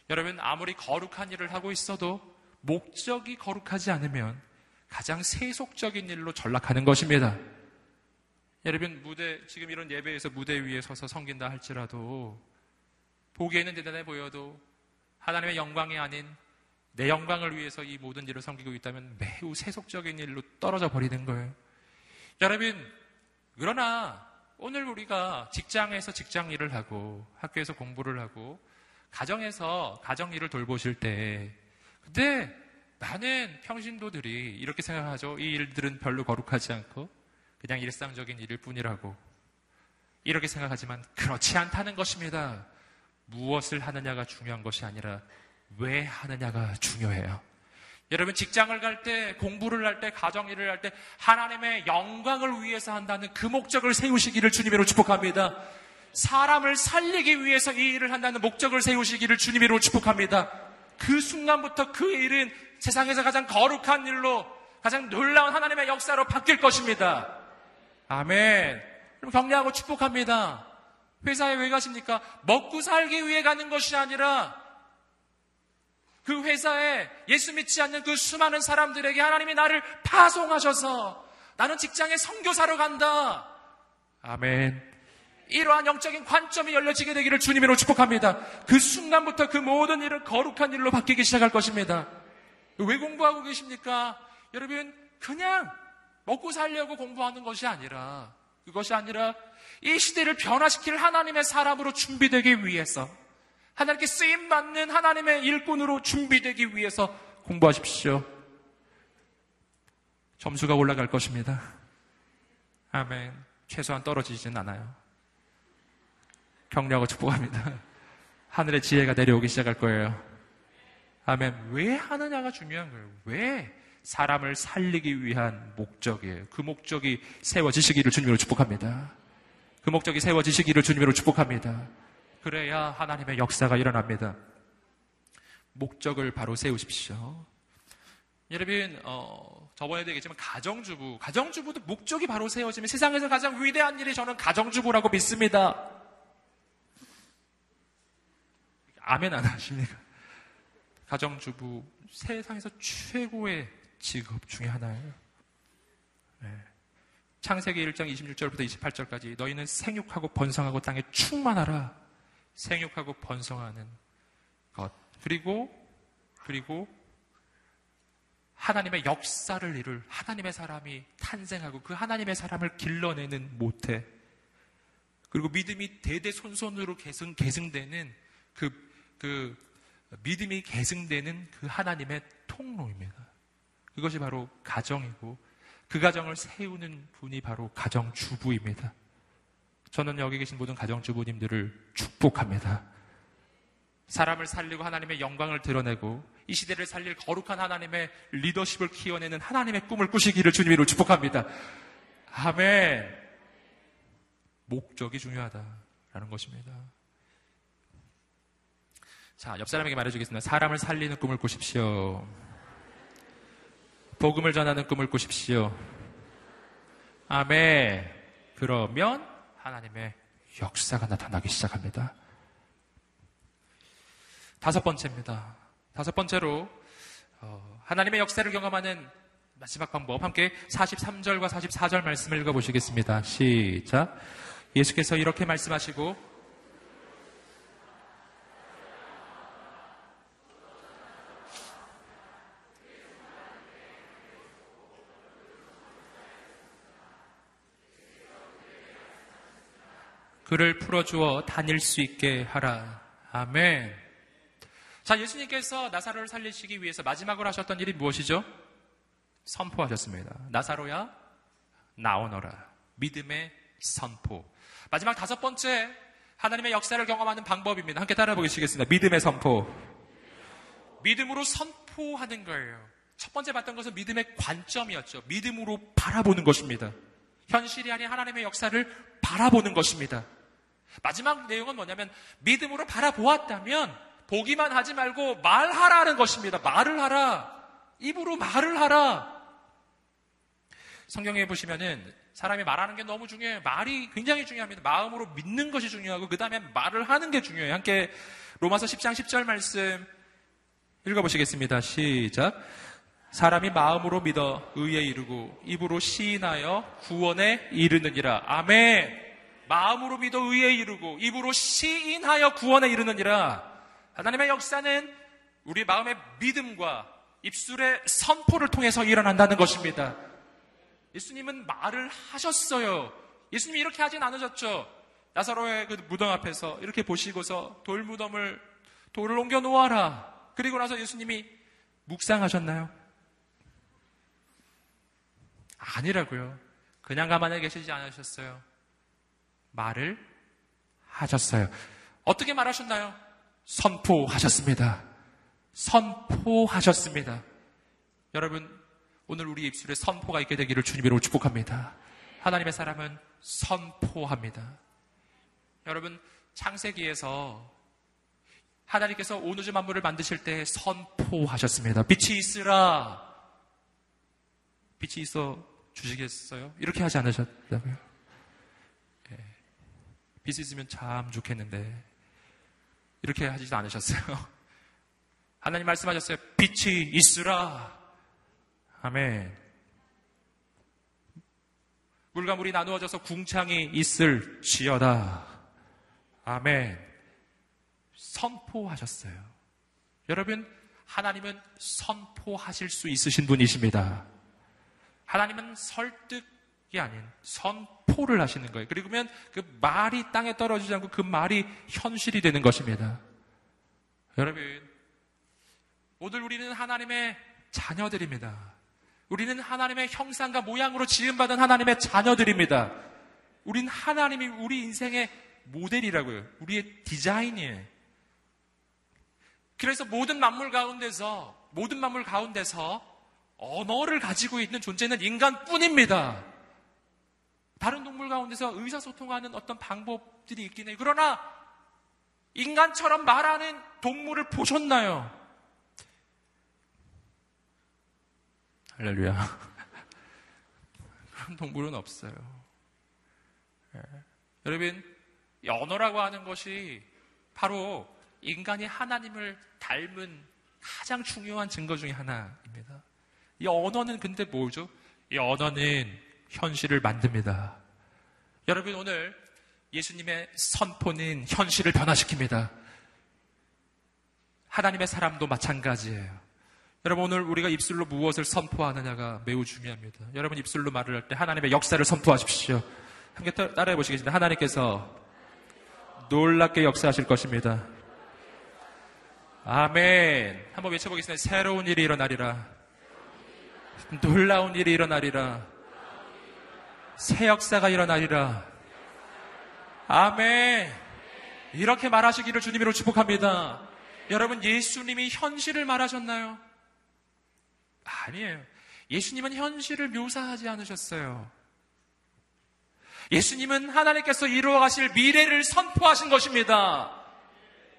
여러분, 아무리 거룩한 일을 하고 있어도 목적이 거룩하지 않으면 가장 세속적인 일로 전락하는 것입니다. 여러분, 무대, 지금 이런 예배에서 무대 위에 서서 섬긴다 할지라도 보기에는 대단해 보여도 하나님의 영광이 아닌 내 영광을 위해서 이 모든 일을 섬기고 있다면 매우 세속적인 일로 떨어져 버리는 거예요. 여러분, 그러나 오늘 우리가 직장에서 직장 일을 하고 학교에서 공부를 하고 가정에서 가정 일을 돌보실 때 근데 많은 평신도들이 이렇게 생각하죠. 이 일들은 별로 거룩하지 않고 그냥 일상적인 일일 뿐이라고 이렇게 생각하지만 그렇지 않다는 것입니다. 무엇을 하느냐가 중요한 것이 아니라 왜 하느냐가 중요해요. 여러분 직장을 갈 때, 공부를 할 때, 가정 일을 할 때 하나님의 영광을 위해서 한다는 그 목적을 세우시기를 주님으로 축복합니다. 사람을 살리기 위해서 이 일을 한다는 목적을 세우시기를 주님으로 축복합니다. 그 순간부터 그 일은 세상에서 가장 거룩한 일로 가장 놀라운 하나님의 역사로 바뀔 것입니다. 아멘. 그럼 격려하고 축복합니다. 회사에 왜 가십니까? 먹고 살기 위해 가는 것이 아니라 그 회사에 예수 믿지 않는 그 수많은 사람들에게 하나님이 나를 파송하셔서 나는 직장에 선교사로 간다. 아멘. 이러한 영적인 관점이 열려지게 되기를 주님으로 축복합니다. 그 순간부터 그 모든 일을 거룩한 일로 바뀌기 시작할 것입니다. 왜 공부하고 계십니까? 여러분, 그냥 먹고 살려고 공부하는 것이 아니라, 그것이 아니라 이 시대를 변화시킬 하나님의 사람으로 준비되기 위해서 하나님께 쓰임 받는 하나님의 일꾼으로 준비되기 위해서 공부하십시오. 점수가 올라갈 것입니다. 아멘. 최소한 떨어지지는 않아요. 격려하고 축복합니다. 하늘의 지혜가 내려오기 시작할 거예요. 아멘. 왜 하느냐가 중요한 거예요. 왜? 사람을 살리기 위한 목적이에요. 그 목적이 세워지시기를 주님으로 축복합니다. 그 목적이 세워지시기를 주님으로 축복합니다. 그래야 하나님의 역사가 일어납니다. 목적을 바로 세우십시오. 여러분, 어, 저번에도 얘기했지만 가정주부, 가정주부도 목적이 바로 세워지면 세상에서 가장 위대한 일이 저는 가정주부라고 믿습니다. 아멘 안 하십니까? 가정주부 세상에서 최고의 직업 중에 하나예요. 네. 창세기 1장 26절부터 28절까지 너희는 생육하고 번성하고 땅에 충만하라. 생육하고 번성하는 것. 그리고, 그리고 하나님의 역사를 이룰 하나님의 사람이 탄생하고 그 하나님의 사람을 길러내는 모태. 그리고 믿음이 대대손손으로 계승, 계승되는 그, 그 믿음이 계승되는 그 하나님의 통로입니다. 그것이 바로 가정이고 그 가정을 세우는 분이 바로 가정주부입니다. 저는 여기 계신 모든 가정주부님들을 축복합니다. 사람을 살리고 하나님의 영광을 드러내고 이 시대를 살릴 거룩한 하나님의 리더십을 키워내는 하나님의 꿈을 꾸시기를 주님으로 축복합니다. 아멘. 목적이 중요하다라는 것입니다. 자, 옆 사람에게 말해주겠습니다. 사람을 살리는 꿈을 꾸십시오. 복음을 전하는 꿈을 꾸십시오. 아멘. 그러면 하나님의 역사가 나타나기 시작합니다. 다섯 번째입니다. 다섯 번째로 어, 하나님의 역사를 경험하는 마지막 방법 함께 43절과 44절 말씀을 읽어보시겠습니다. 시작. 예수께서 이렇게 말씀하시고 그를 풀어주어 다닐 수 있게 하라. 아멘. 자, 예수님께서 나사로를 살리시기 위해서 마지막으로 하셨던 일이 무엇이죠? 선포하셨습니다. 나사로야, 나오너라. 믿음의 선포. 마지막 다섯 번째, 하나님의 역사를 경험하는 방법입니다. 함께 따라 보시겠습니다. 믿음의 선포. 믿음으로 선포하는 거예요. 첫 번째 봤던 것은 믿음의 관점이었죠. 믿음으로 바라보는 것입니다. 현실이 아닌 하나님의 역사를 바라보는 것입니다. 마지막 내용은 뭐냐면 믿음으로 바라보았다면 보기만 하지 말고 말하라는 것입니다. 말을 하라. 입으로 말을 하라. 성경에 보시면은 사람이 말하는 게 너무 중요해요. 말이 굉장히 중요합니다. 마음으로 믿는 것이 중요하고 그 다음에 말을 하는 게 중요해요. 함께 로마서 10장 10절 말씀 읽어보시겠습니다. 시작. 사람이 마음으로 믿어 의에 이르고 입으로 시인하여 구원에 이르느니라. 아멘. 마음으로 믿어 의에 이르고 입으로 시인하여 구원에 이르느니라. 하나님의 역사는 우리 마음의 믿음과 입술의 선포를 통해서 일어난다는 것입니다. 예수님은 말을 하셨어요. 예수님이 이렇게 하진 않으셨죠. 나사로의 그 무덤 앞에서 이렇게 보시고서 돌 무덤을 돌을 옮겨 놓아라. 그리고 나서 예수님이 묵상하셨나요? 아니라고요. 그냥 가만히 계시지 않으셨어요. 말을 하셨어요. 어떻게 말하셨나요? 선포하셨습니다. 선포하셨습니다. 여러분, 오늘 우리 입술에 선포가 있게 되기를 주님으로 축복합니다. 하나님의 사람은 선포합니다. 여러분, 창세기에서 하나님께서 온 우주 만물을 만드실 때 선포하셨습니다. 빛이 있으라. 빛이 있어 주시겠어요? 이렇게 하지 않으셨다고요? 네. 빛이 있으면 참 좋겠는데 이렇게 하지도 않으셨어요. 하나님 말씀하셨어요. 빛이 있으라. 아멘. 물과 물이 나누어져서 궁창이 있을 지어다. 아멘. 선포하셨어요. 여러분, 하나님은 선포하실 수 있으신 분이십니다. 하나님은 설득 이 아닌 선 포를 하시는 거예요. 그리고면 그 말이 땅에 떨어지지 않고 그 말이 현실이 되는 것입니다. 여러분, 오늘 우리는 하나님의 자녀들입니다. 우리는 하나님의 형상과 모양으로 지음받은 하나님의 자녀들입니다. 우린 하나님이 우리 인생의 모델이라고요. 우리의 디자인이에요. 그래서 모든 만물 가운데서, 모든 만물 가운데서 언어를 가지고 있는 존재는 인간뿐입니다. 다른 동물 가운데서 의사소통하는 어떤 방법들이 있긴 해요. 그러나 인간처럼 말하는 동물을 보셨나요? 할렐루야. 그런 동물은 없어요. 예. 여러분, 언어라고 하는 것이 바로 인간이 하나님을 닮은 가장 중요한 증거 중의 하나입니다. 이 언어는 근데 뭐죠? 이 언어는 현실을 만듭니다. 여러분 오늘 예수님의 선포는 현실을 변화시킵니다. 하나님의 사람도 마찬가지예요. 여러분 오늘 우리가 입술로 무엇을 선포하느냐가 매우 중요합니다. 여러분 입술로 말을 할 때 하나님의 역사를 선포하십시오. 함께 따라해 보시겠습니다. 하나님께서 놀랍게 역사하실 것입니다. 아멘. 한번 외쳐보겠습니다. 새로운 일이 일어나리라. 놀라운 일이 일어나리라. 새 역사가 일어나리라. 아멘. 이렇게 말하시기를 주님으로 축복합니다. 여러분, 예수님이 현실을 말하셨나요? 아니에요. 예수님은 현실을 묘사하지 않으셨어요. 예수님은 하나님께서 이루어 가실 미래를 선포하신 것입니다.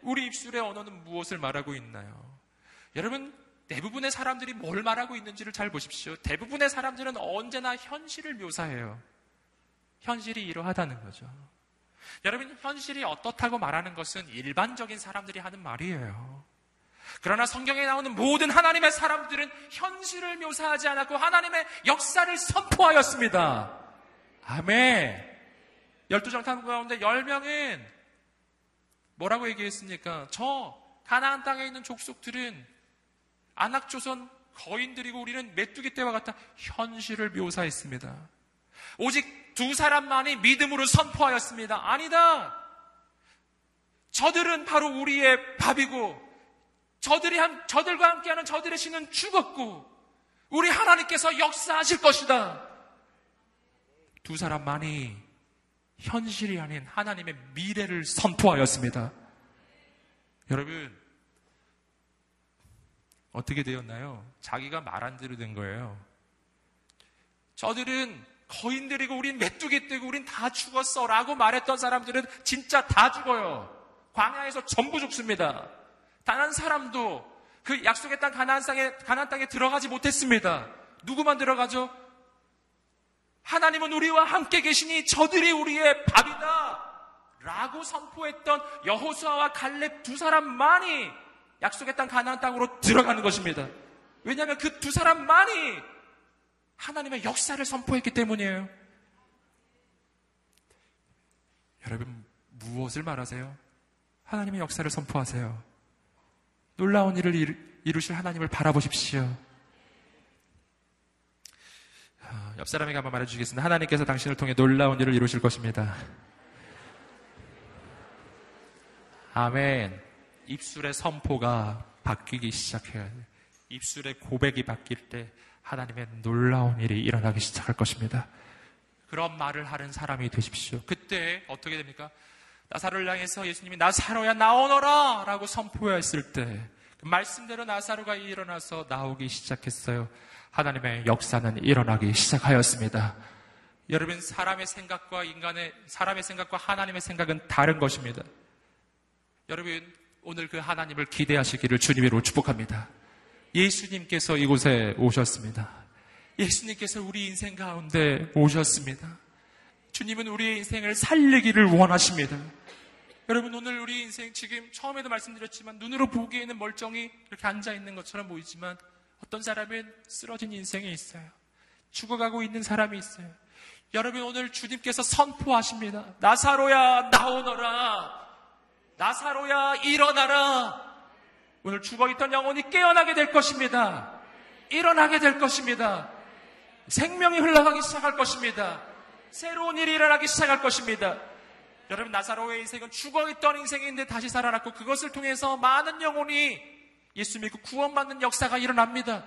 우리 입술의 언어는 무엇을 말하고 있나요? 여러분, 대부분의 사람들이 뭘 말하고 있는지를 잘 보십시오. 대부분의 사람들은 언제나 현실을 묘사해요. 현실이 이러하다는 거죠. 여러분, 현실이 어떻다고 말하는 것은 일반적인 사람들이 하는 말이에요. 그러나 성경에 나오는 모든 하나님의 사람들은 현실을 묘사하지 않았고 하나님의 역사를 선포하였습니다. 아멘. 열두 정탐 가운데 열 명은 뭐라고 얘기했습니까? 저 가나안 땅에 있는 족속들은 안악조선 거인들이고 우리는 메뚜기 때와 같다 현실을 묘사했습니다. 오직 두 사람만이 믿음으로 선포하였습니다. 아니다. 저들은 바로 우리의 밥이고 저들이 한, 저들과 함께하는 저들의 신은 죽었고 우리 하나님께서 역사하실 것이다. 두 사람만이 현실이 아닌 하나님의 미래를 선포하였습니다. 여러분, 어떻게 되었나요? 자기가 말한 대로 된 거예요. 저들은 거인들이고 우린 메뚜기 떼고 우린 다 죽었어 라고 말했던 사람들은 진짜 다 죽어요. 광야에서 전부 죽습니다. 단 한 사람도 그 약속의 땅 가나안 땅에 가나안 땅에 들어가지 못했습니다. 누구만 들어가죠? 하나님은 우리와 함께 계시니 저들이 우리의 밥이다. 라고 선포했던 여호수아와 갈렙 두 사람만이 약속의 땅 가나안 땅으로 들어가는 것입니다. 왜냐하면 그 두 사람만이 하나님의 역사를 선포했기 때문이에요. 여러분 무엇을 말하세요? 하나님의 역사를 선포하세요. 놀라운 일을 이루실 하나님을 바라보십시오. 아, 옆 사람에게 한번 말해주시겠습니다. 하나님께서 당신을 통해 놀라운 일을 이루실 것입니다. 아멘. 입술의 선포가 바뀌기 시작해야 돼. 입술의 고백이 바뀔 때 하나님의 놀라운 일이 일어나기 시작할 것입니다. 그런 말을 하는 사람이 되십시오. 그때 어떻게 됩니까? 나사로를 향해서 예수님이 나사로야 나오너라 라고 선포했을 때그 말씀대로 나사로가 일어나서 나오기 시작했어요. 하나님의 역사는 일어나기 시작하였습니다. 여러분 사람의 생각과 인간의 사람의 생각과 하나님의 생각은 다른 것입니다. 여러분 오늘 그 하나님을 기대하시기를 주님으로 축복합니다. 예수님께서 이곳에 오셨습니다. 예수님께서 우리 인생 가운데 오셨습니다. 주님은 우리의 인생을 살리기를 원하십니다. 여러분 오늘 우리 인생 지금 처음에도 말씀드렸지만 눈으로 보기에는 멀쩡히 이렇게 앉아 있는 것처럼 보이지만 어떤 사람은 쓰러진 인생이 있어요. 죽어가고 있는 사람이 있어요. 여러분 오늘 주님께서 선포하십니다. 나사로야 나오너라. 나사로야 일어나라. 오늘 죽어있던 영혼이 깨어나게 될 것입니다. 일어나게 될 것입니다. 생명이 흘러가기 시작할 것입니다. 새로운 일이 일어나기 시작할 것입니다. 여러분 나사로의 인생은 죽어있던 인생인데 다시 살아났고 그것을 통해서 많은 영혼이 예수 믿고 구원받는 역사가 일어납니다.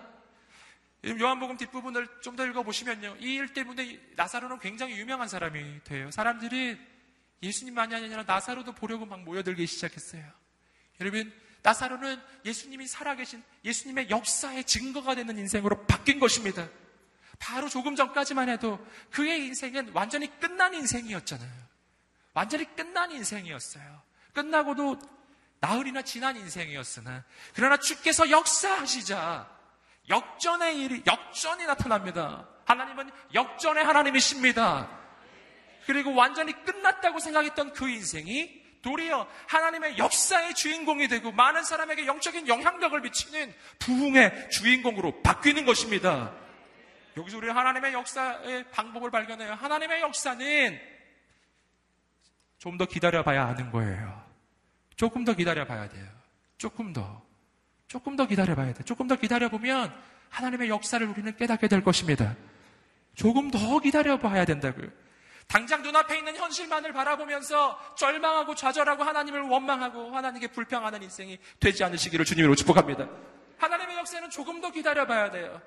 요한복음 뒷부분을 좀 더 읽어보시면요. 이 일 때문에 나사로는 굉장히 유명한 사람이 돼요. 사람들이 예수님만이 아니라 나사로도 보려고 막 모여들기 시작했어요. 여러분, 나사로는 예수님이 살아계신 예수님의 역사의 증거가 되는 인생으로 바뀐 것입니다. 바로 조금 전까지만 해도 그의 인생은 완전히 끝난 인생이었잖아요. 완전히 끝난 인생이었어요. 끝나고도 나흘이나 지난 인생이었으나 그러나 주께서 역사하시자 역전의 일이 역전이 나타납니다. 하나님은 역전의 하나님이십니다. 그리고 완전히 끝났다고 생각했던 그 인생이 도리어 하나님의 역사의 주인공이 되고 많은 사람에게 영적인 영향력을 미치는 부흥의 주인공으로 바뀌는 것입니다. 여기서 우리는 하나님의 역사의 방법을 발견해요. 하나님의 역사는 좀 더 기다려 봐야 하는 거예요. 조금 더 기다려 봐야 돼요. 조금 더. 조금 더 기다려봐야 돼. 조금 더 기다려보면 하나님의 역사를 우리는 깨닫게 될 것입니다. 조금 더 기다려봐야 된다고요. 당장 눈앞에 있는 현실만을 바라보면서 절망하고 좌절하고 하나님을 원망하고 하나님께 불평하는 인생이 되지 않으시기를 주님으로 축복합니다. 하나님의 역사는 조금 더 기다려봐야 돼요.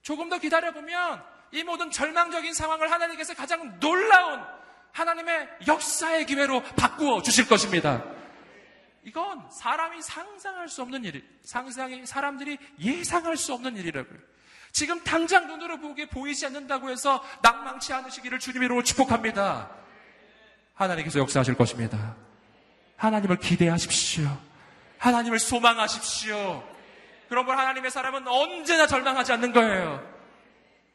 조금 더 기다려보면 이 모든 절망적인 상황을 하나님께서 가장 놀라운 하나님의 역사의 기회로 바꾸어 주실 것입니다. 이건 사람이 상상할 수 없는 일이, 상상이, 사람들이 예상할 수 없는 일이라고요. 지금 당장 눈으로 보기에 보이지 않는다고 해서 낭망치 않으시기를 주님으로 축복합니다. 하나님께서 역사하실 것입니다. 하나님을 기대하십시오. 하나님을 소망하십시오. 그러므로 하나님의 사람은 언제나 절망하지 않는 거예요.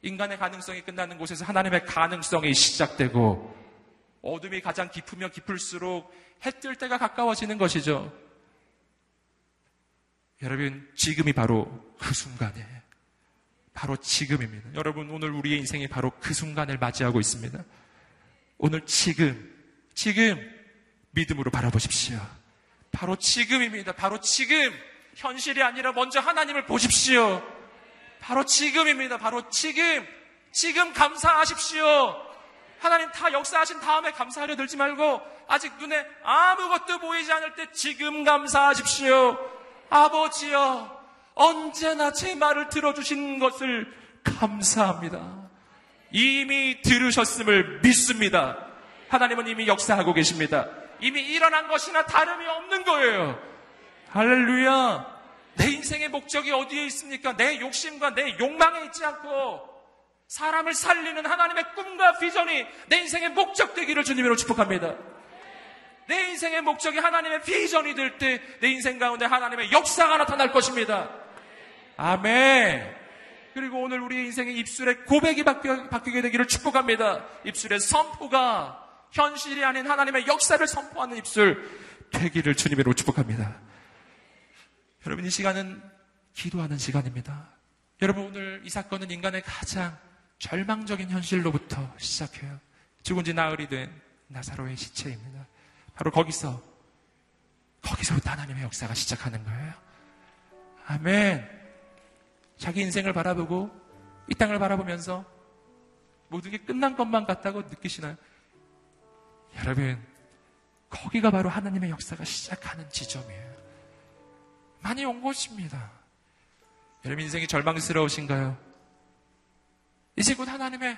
인간의 가능성이 끝나는 곳에서 하나님의 가능성이 시작되고 어둠이 가장 깊으면 깊을수록 해 뜰 때가 가까워지는 것이죠. 여러분, 지금이 바로 그 순간에 바로 지금입니다. 여러분, 오늘 우리의 인생이 바로 그 순간을 맞이하고 있습니다. 오늘 지금, 지금 믿음으로 바라보십시오. 바로 지금입니다. 바로 지금. 현실이 아니라 먼저 하나님을 보십시오. 바로 지금입니다. 바로 지금. 지금 감사하십시오. 하나님 다 역사하신 다음에 감사하려 들지 말고 아직 눈에 아무것도 보이지 않을 때 지금 감사하십시오. 아버지여, 언제나 제 말을 들어주신 것을 감사합니다. 이미 들으셨음을 믿습니다. 하나님은 이미 역사하고 계십니다. 이미 일어난 것이나 다름이 없는 거예요. 할렐루야. 내 인생의 목적이 어디에 있습니까? 내 욕심과 내 욕망에 있지 않고 사람을 살리는 하나님의 꿈과 비전이 내 인생의 목적 되기를 주님으로 축복합니다. 내 인생의 목적이 하나님의 비전이 될 때 내 인생 가운데 하나님의 역사가 나타날 것입니다. 아멘. 그리고 오늘 우리 인생의 입술에 고백이 바뀌, 바뀌게 되기를 축복합니다. 입술의 선포가 현실이 아닌 하나님의 역사를 선포하는 입술 되기를 주님으로 축복합니다. 여러분 이 시간은 기도하는 시간입니다. 여러분 오늘 이 사건은 인간의 가장 절망적인 현실로부터 시작해요. 죽은 지 나흘이 된 나사로의 시체입니다. 바로 거기서 거기서부터 하나님의 역사가 시작하는 거예요. 아멘. 자기 인생을 바라보고 이 땅을 바라보면서 모든 게 끝난 것만 같다고 느끼시나요? 여러분, 거기가 바로 하나님의 역사가 시작하는 지점이에요. 많이 온 것입니다. 여러분 인생이 절망스러우신가요? 이제 곧 하나님의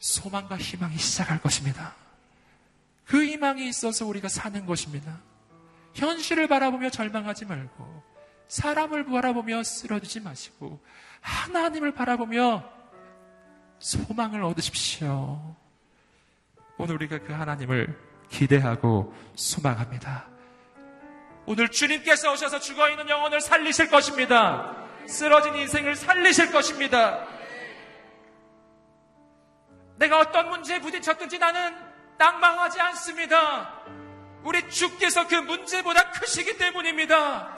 소망과 희망이 시작할 것입니다. 그 희망이 있어서 우리가 사는 것입니다. 현실을 바라보며 절망하지 말고 사람을 바라보며 쓰러지지 마시고 하나님을 바라보며 소망을 얻으십시오. 오늘 우리가 그 하나님을 기대하고 소망합니다. 오늘 주님께서 오셔서 죽어 있는 영혼을 살리실 것입니다. 쓰러진 인생을 살리실 것입니다. 내가 어떤 문제에 부딪혔든지 나는 낭망하지 않습니다. 우리 주께서 그 문제보다 크시기 때문입니다.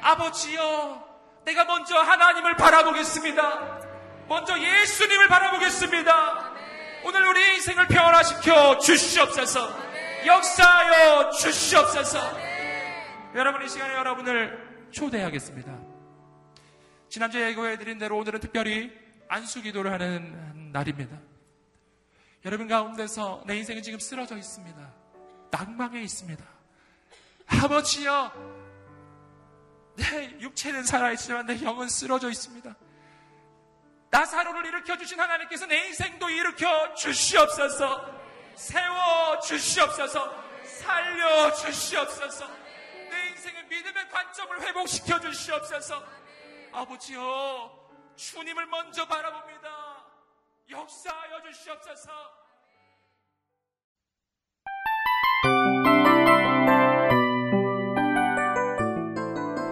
아버지여, 내가 먼저 하나님을 바라보겠습니다. 먼저 예수님을 바라보겠습니다. 오늘 우리 인생을 변화시켜 주시옵소서. 역사하여 주시옵소서. 여러분 이 시간에 여러분을 초대하겠습니다. 지난주에 예고해드린 대로 오늘은 특별히 안수 기도를 하는 날입니다. 여러분 가운데서 내 인생은 지금 쓰러져 있습니다. 낭망에 있습니다. 아버지여, 내 육체는 살아있지만 내 영은 쓰러져 있습니다. 나사로를 일으켜 주신 하나님께서 내 인생도 일으켜 주시옵소서. 세워 주시옵소서. 살려 주시옵소서. 믿음의 관점을 회복시켜 주시옵소서. 아버지여, 주님을 먼저 바라봅니다. 역사하여 주시옵소서.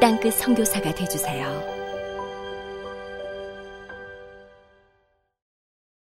땅끝 성교사가 되주세요